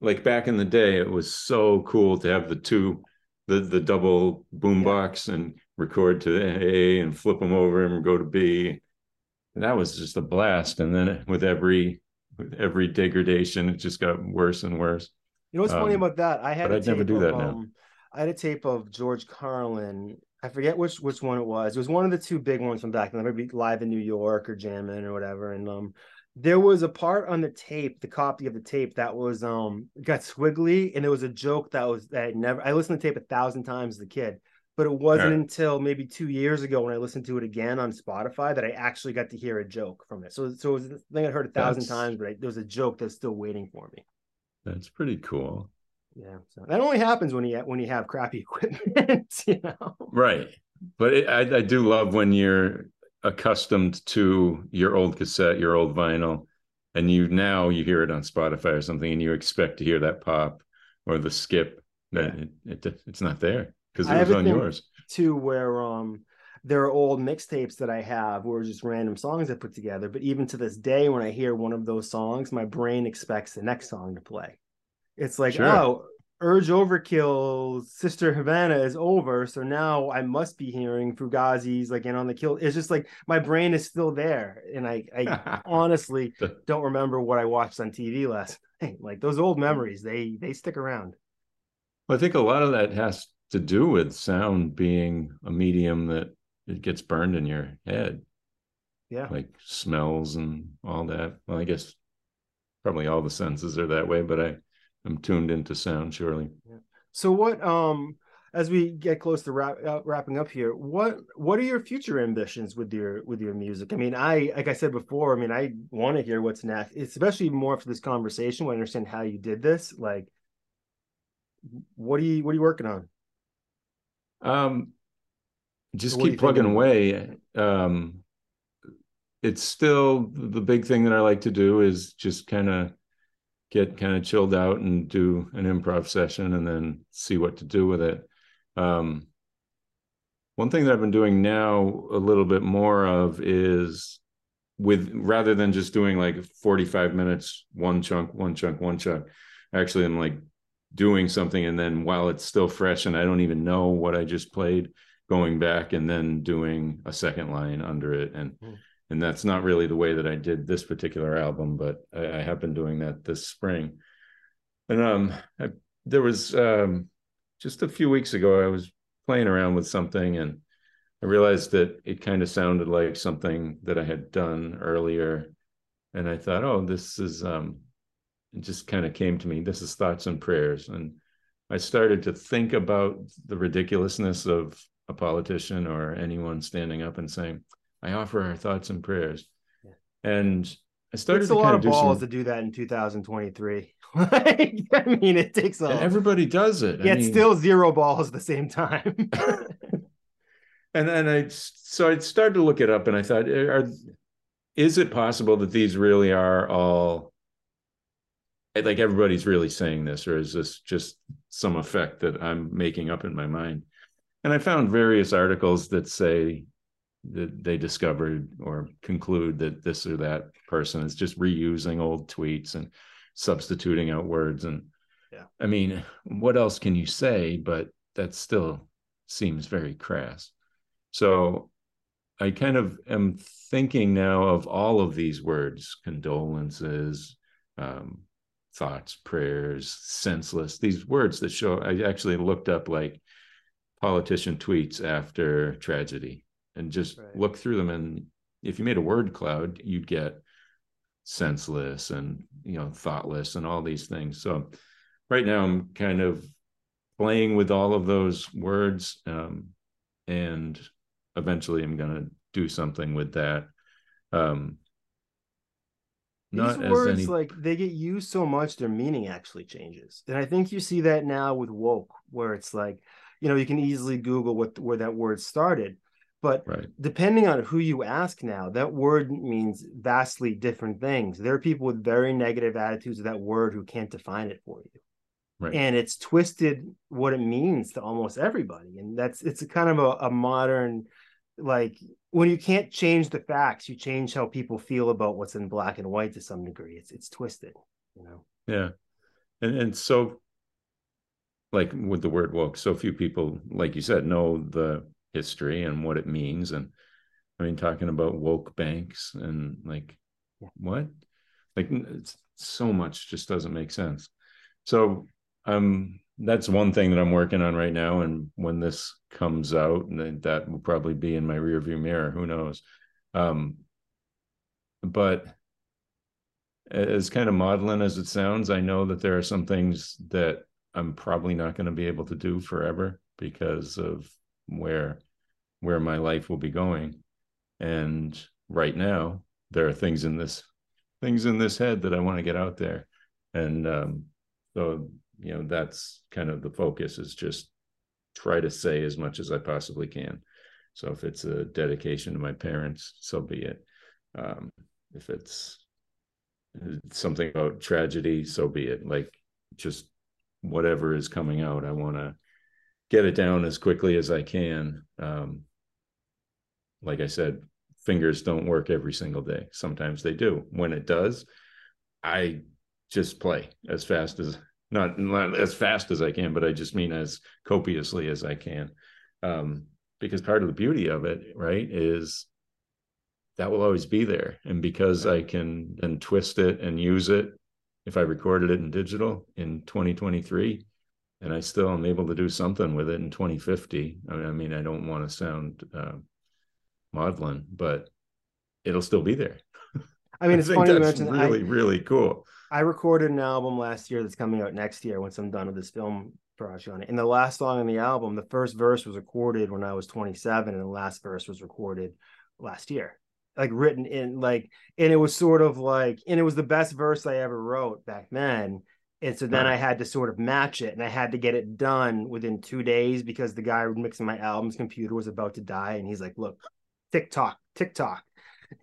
like back in the day, it was so cool to have the two the the double boombox yeah. and record to A and flip them over and go to B. And that was just a blast. And then with every with every degradation, it just got worse and worse. You know what's um, funny about that? I had but I'd never do that of, now. Um, I had a tape of George Carlin. I forget which which one it was. It was one of the two big ones from back then, maybe live in New York or jamming or whatever. And um, there was a part on the tape, the copy of the tape that was um got squiggly, and there was a joke that was that I never. I listened to tape a thousand times as a kid, but it wasn't until maybe two years ago when I listened to it again on Spotify that I actually got to hear a joke from it. So so it was a thing I heard a thousand that's, times, but I, there was a joke that's still waiting for me. That's pretty cool. Yeah, so that only happens when you when you have crappy equipment, you know. Right, but it, I I do love when you're accustomed to your old cassette, your old vinyl, and you now you hear it on Spotify or something, and you expect to hear that pop or the skip. That yeah. it, it, it's not there because it was on yours too. Where um there are old mixtapes that I have where just random songs I put together. But even to this day, when I hear one of those songs, my brain expects the next song to play. It's like, sure. oh, Urge Overkill, Sister Havana is over, so now I must be hearing Fugazi's like in on the kill. It's just like my brain is still there, and I, I honestly don't remember what I watched on TV last night. Like those old memories, they they stick around. Well, I think a lot of that has to do with sound being a medium that it gets burned in your head. Yeah, like smells and all that. Well, I guess probably all the senses are that way, but I I'm tuned into sound, surely. Yeah. So what um as we get close to wrap, uh, wrapping up here, what what are your future ambitions with your with your music? I mean, I like I said before, I mean, I want to hear what's next, especially more for this conversation. When I understand how you did this, like, what are you what are you working on? Um, just keep plugging away. Um, it's still the big thing that I like to do is just kind of get kind of chilled out and do an improv session and then see what to do with it. Um, one thing that I've been doing now a little bit more of is with rather than just doing like 45 minutes, one chunk, one chunk, one chunk, actually I'm like doing something and then while it's still fresh and I don't even know what I just played, going back and then doing a second line under it and mm and that's not really the way that I did this particular album, but I, I have been doing that this spring. And um, I, there was um, just a few weeks ago, I was playing around with something, and I realized that it kind of sounded like something that I had done earlier, and I thought, oh, this is um, it just kind of came to me. This is thoughts and prayers, and I started to think about the ridiculousness of a politician or anyone standing up and saying I offer our thoughts and prayers. Yeah. And I started it's a lot of balls some... to do that in 2023. I mean, it takes a and everybody does it. Yeah, I mean... it's still zero balls at the same time. and and I so I started to look it up, and I thought, eh, are is it possible that these really are all eh, like everybody's really saying this, or is this just some effect that I'm making up in my mind? And I found various articles that say that they discovered or conclude that this or that person is just reusing old tweets and substituting out words. And yeah. I mean what else can you say? But that still seems very crass. So i kind of am thinking now of all of these words condolences um, thoughts prayers senseless these words that show i actually looked up like politician tweets after tragedy and just right. look through them. And if you made a word cloud, you'd get senseless and you know thoughtless and all these things. So right now I'm kind of playing with all of those words, um, and eventually I'm going to do something with that. Um, these words any... like they get used so much their meaning actually changes and i think you see that now with woke where it's like you know you can easily google what where that word started But right. depending on who you ask now, that word means vastly different things. There are people with very negative attitudes of that word who can't define it for you. Right. And it's twisted what it means to almost everybody. And that's it's a kind of a, a modern like when you can't change the facts, you change how people feel about what's in black and white to some degree. It's it's twisted, you know. Yeah. And and so like with the word woke, so few people, like you said, know the history and what it means. And I mean, talking about woke banks and like what? Like it's, so much just doesn't make sense. So um that's one thing that I'm working on right now. And when this comes out, and that will probably be in my rearview mirror. Who knows? Um, but as kind of maudlin as it sounds, I know that there are some things that I'm probably not going to be able to do forever because of where where my life will be going. And right now, there are things in this things in this head that I want to get out there. And um, so you know that's kind of the focus is just try to say as much as I possibly can. So if it's a dedication to my parents, so be it. Um, if it's something about tragedy, so be it. Like just whatever is coming out, I want to get it down as quickly as I can. Um, like I said, fingers don't work every single day. Sometimes they do. When it does, I just play as fast as not, not as fast as I can, but I just mean as copiously as I can. Um, because part of the beauty of it, right, is that will always be there. And because I can then twist it and use it, if I recorded it in digital in 2023, and I still am able to do something with it in 2050. I mean, I, mean, I don't want to sound uh, maudlin, but it'll still be there. I mean, it's think funny you that's mentioned really, I, really cool. I recorded an album last year that's coming out next year once I'm done with this film project on it. And the last song on the album, the first verse was recorded when I was 27, and the last verse was recorded last year. Like written in like, and it was sort of like, and it was the best verse I ever wrote back then. And so then Right. I had to sort of match it, and I had to get it done within two days because the guy mixing my album's computer was about to die, and he's like, "Look, TikTok, TikTok,"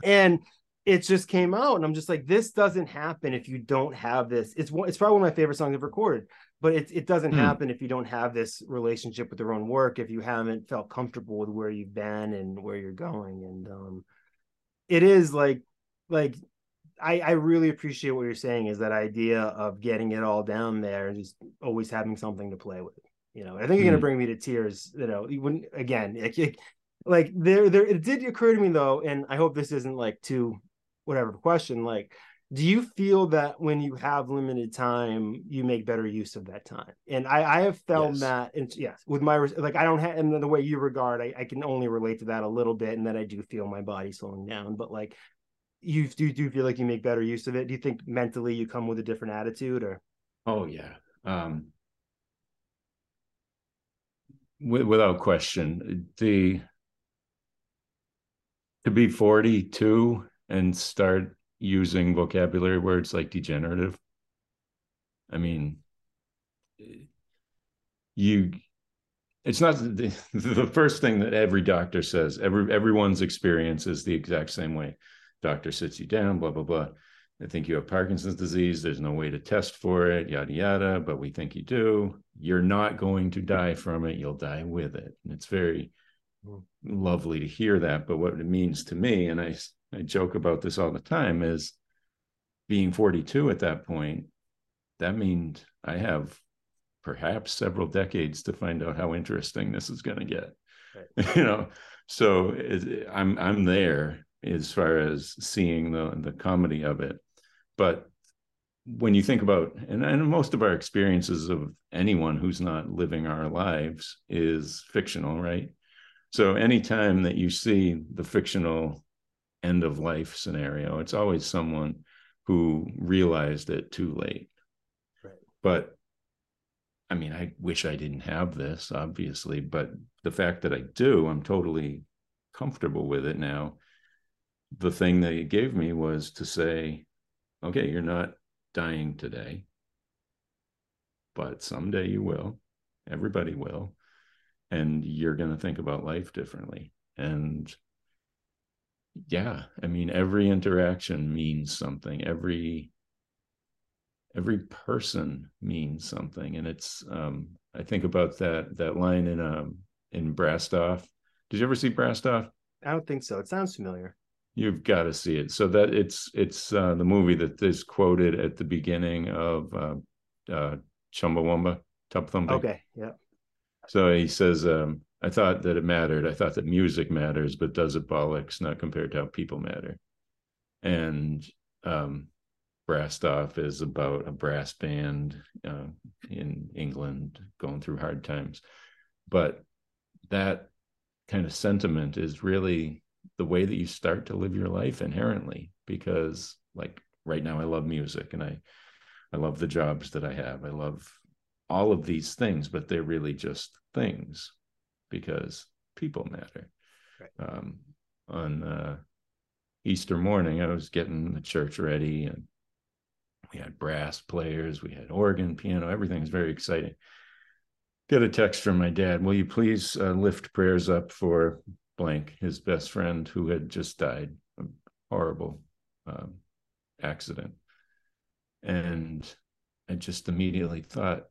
and it just came out, and I'm just like, "This doesn't happen if you don't have this." It's one, it's probably one of my favorite songs I've recorded, but it it doesn't Hmm. happen if you don't have this relationship with your own work, if you haven't felt comfortable with where you've been and where you're going, and um, it is like like I, I really appreciate what you're saying is that idea of getting it all down there and just always having something to play with. You know, I think you're gonna Mm. bring me to tears. You know, wouldn't again. Like, like- there, there. It did occur to me though, and I hope this isn't like too whatever question. Like, do you feel that when you have limited time, you make better use of that time? And I, I have felt Yes. that. And yes, with my like, I don't have, and the way you regard, I, I can only relate to that a little bit, and then I do feel my body slowing down. But like, you do do feel like you make better use of it? Do you think mentally you come with a different attitude or Oh yeah. Um wi- without question. The to be 42 and start using vocabulary words like degenerative. I mean you it's not the, the first thing that every doctor says. Every everyone's experience is the exact same way. Doctor sits you down, blah blah blah. I think you have Parkinson's disease. There's no way to test for it, yada, yada, but we think you do. You're not going to die from it. You'll die with it. And it's very lovely to hear that. But what it means to me, and I, I joke about this all the time, is being 42 at that point, that means I have perhaps several decades to find out how interesting this is going to get. you know, so it, I'm I'm there as far as seeing the the comedy of it, but when you think about and, and most of our experiences of anyone who's not living our lives is fictional, right? So anytime that you see the fictional end of life scenario, it's always someone who realized it too late. Right. But I mean, I wish I didn't have this, obviously, but the fact that I do, I'm totally comfortable with it now. The thing that it gave me was to say, okay, you're not dying today, but someday you will. Everybody will. And you're going to think about life differently. and yeah i mean every interaction means something every every person means something and it's um i think about that that line in um in Brassed Off did you ever see Brassed Off i don't think so it sounds familiar you've got to see it so that it's it's uh the movie that is quoted at the beginning of uh uh chumbawamba tub thumping okay yeah so he says um I thought that it mattered. I thought that music matters, but does it bollocks not compared to how people matter. And um, Brassed Off is about a brass band uh, in England going through hard times. But that kind of sentiment is really the way that you start to live your life inherently because like right now I love music and I I love the jobs that I have. I love all of these things, but they're really just things because people matter. Right. Um, on uh, Easter morning, I was getting the church ready, and we had brass players, we had organ, piano, everything was very exciting. Get a text from my dad. Will you please uh, lift prayers up for blank, his best friend who had just died, a horrible um, accident, and I just immediately thought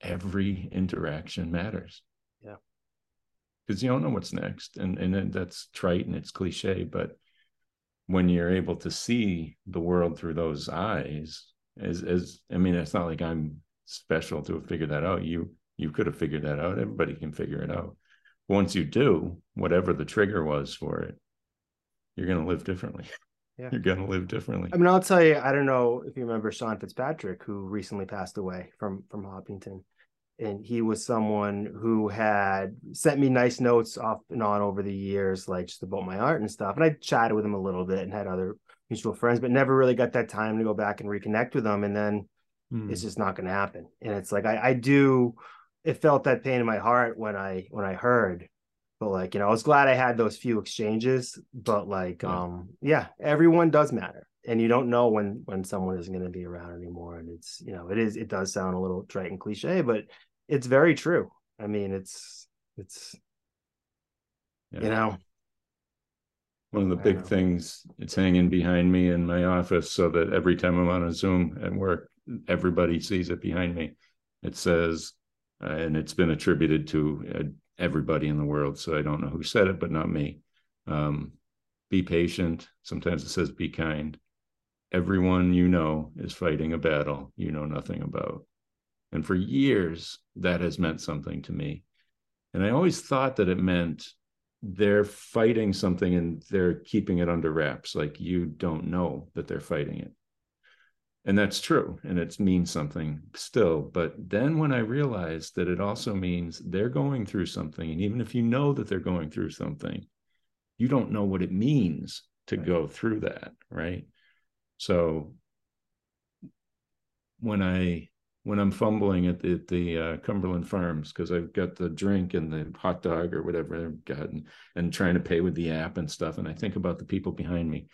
every interaction matters. Yeah. because you don't know what's next and and that's trite and it's cliche but when you're able to see the world through those eyes as as i mean it's not like i'm special to have figured that out. You you could have figured that out. Everybody can figure it out once you do whatever the trigger was for it you're going to live differently yeah. you're going to live differently i mean i'll tell you i don't know if you remember sean fitzpatrick who recently passed away from from hopkinton and he was someone who had sent me nice notes off and on over the years, like just about my art and stuff. And I chatted with him a little bit and had other mutual friends, but never really got that time to go back and reconnect with them. And then mm. it's just not going to happen. And it's like I, I do. It felt that pain in my heart when I when I heard, but like you know, I was glad I had those few exchanges. But like, yeah. um, yeah, everyone does matter and you don't know when when someone isn't going to be around anymore and it's you know it is it does sound a little trite and cliche but it's very true. I mean, it's it's yeah. you know one of the big things it's hanging behind me in my office so that every time i'm on a zoom at work everybody sees it behind me it says uh, and it's been attributed to uh, everybody in the world so i don't know who said it but not me um, be patient sometimes it says be kind everyone you know is fighting a battle you know nothing about and for years, that has meant something to me. And I always thought that it meant they're fighting something and they're keeping it under wraps. Like you don't know that they're fighting it. And that's true. And it means something still. But then when I realized that it also means they're going through something, and even if you know that they're going through something, you don't know what it means to right. go through that. Right. So when I when I'm fumbling at the, at the uh, Cumberland Farms because I've got the drink and the hot dog or whatever I've got and, and trying to pay with the app and stuff. And I think about the people behind me.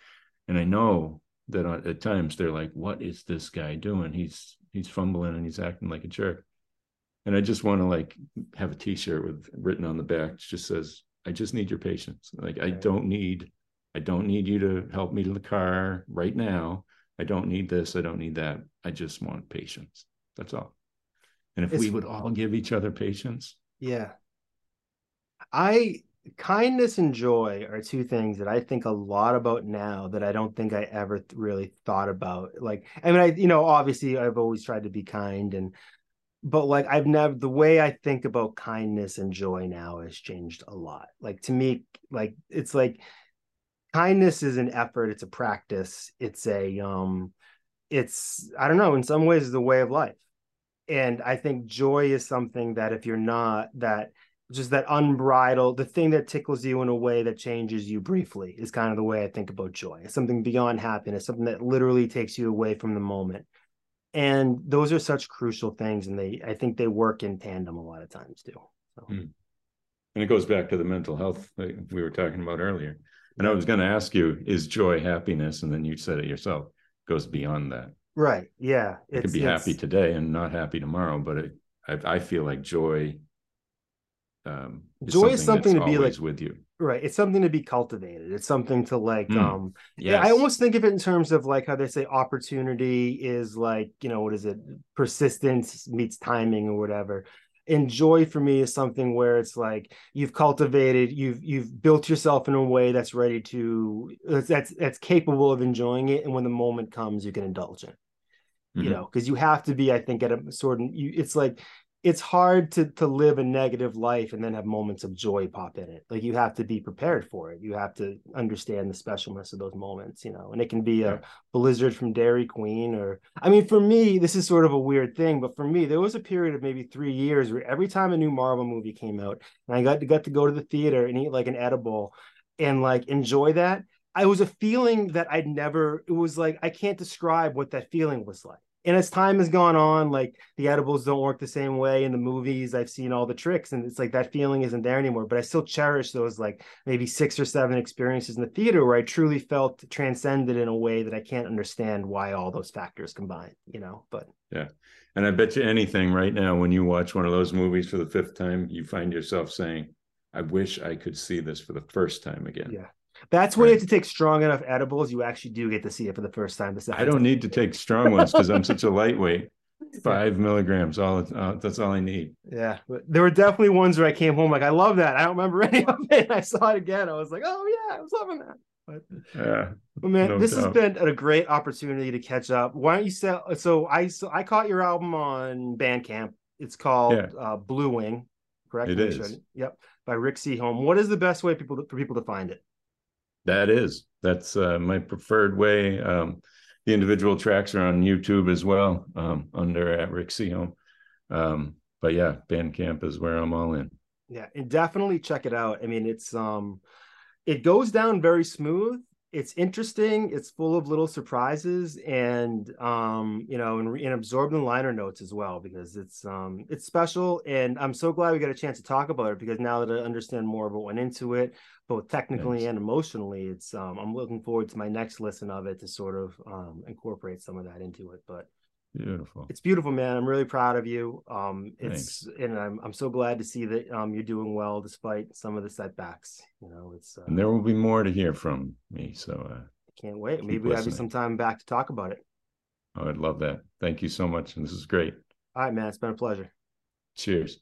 And I know that at times they're like, what is this guy doing? He's he's fumbling and he's acting like a jerk. And I just want to like have a t-shirt with written on the back just says, I just need your patience. Like I don't need I don't need you to help me to the car right now. I don't need this. I don't need that. I just want patience. That's all. And if it's, we would all give each other patience. Yeah. I kindness and joy are two things that I think a lot about now that I don't think I ever really thought about. Like, I mean, I, you know, obviously I've always tried to be kind and, but like I've never, the way I think about kindness and joy now has changed a lot. Like to me, like, it's like kindness is an effort, it's a practice, it's a, um, it's, I don't know, in some ways, the way of life and i think joy is something that if you're not that just that unbridled the thing that tickles you in a way that changes you briefly is kind of the way i think about joy it's something beyond happiness something that literally takes you away from the moment and those are such crucial things and they i think they work in tandem a lot of times too so. mm. and it goes back to the mental health we were talking about earlier and i was going to ask you is joy happiness and then you said it yourself it goes beyond that Right. Yeah. It could be happy today and not happy tomorrow, but it, I, I feel like joy um, joy is something to be like with you. Right. It's something to be cultivated. It's something to like mm. um yeah, I almost think of it in terms of like how they say opportunity is like, you know, what is it? Persistence meets timing or whatever. And joy for me is something where it's like you've cultivated, you've you've built yourself in a way that's ready to that's that's capable of enjoying it. And when the moment comes, you can indulge it. Mm-hmm. You know, because you have to be, I think, at a sort of you it's like it's hard to to live a negative life and then have moments of joy pop in it. Like you have to be prepared for it. You have to understand the specialness of those moments, you know. And it can be a blizzard from Dairy Queen or I mean for me this is sort of a weird thing, but for me there was a period of maybe 3 years where every time a new Marvel movie came out and I got to got to go to the theater and eat like an edible and like enjoy that, I was a feeling that I'd never it was like I can't describe what that feeling was like and as time has gone on like the edibles don't work the same way in the movies. I've seen all the tricks and it's like that feeling isn't there anymore but i still cherish those like maybe six or seven experiences in the theater where i truly felt transcended in a way that i can't understand why all those factors combine you know but. Yeah. And i bet you anything right now when you watch one of those movies for the fifth time you find yourself saying i wish i could see this for the first time again. Yeah that's when you have to take strong enough edibles. You actually do get to see it for the first time. The I don't time. need to take strong ones because I'm such a lightweight. Five milligrams, all uh, that's all I need. Yeah, but there were definitely ones where I came home like I love that. I don't remember any of it. I saw it again. I was like, oh yeah, I was loving that. But yeah, but man, no this doubt. has been a great opportunity to catch up. Why don't you sell? So I so I caught your album on Bandcamp. It's called yeah. uh, Bluewing, correct? It is. Yep, by Rick Seaholm. What is the best way people to, for people to find it? That is, that's uh, my preferred way. Um, the individual tracks are on YouTube as well, um, under at Rick Seaholm. Um, but yeah, Bandcamp is where I'm all in. Yeah, and definitely check it out. I mean, it's um, it goes down very smooth it's interesting. It's full of little surprises, and um, you know, and, and absorb the liner notes as well because it's um, it's special. And I'm so glad we got a chance to talk about it because now that I understand more of what went into it, both technically Thanks. and emotionally, it's um, I'm looking forward to my next listen of it to sort of um, incorporate some of that into it. But Beautiful. It's beautiful, man. I'm really proud of you. Um, it's Thanks. and I'm I'm so glad to see that um you're doing well despite some of the setbacks. You know, it's uh, and there will be more to hear from me. So uh, can't wait. Maybe we'll have you some time back to talk about it. Oh, I'd love that. Thank you so much, and this is great. All right, man. It's been a pleasure. Cheers.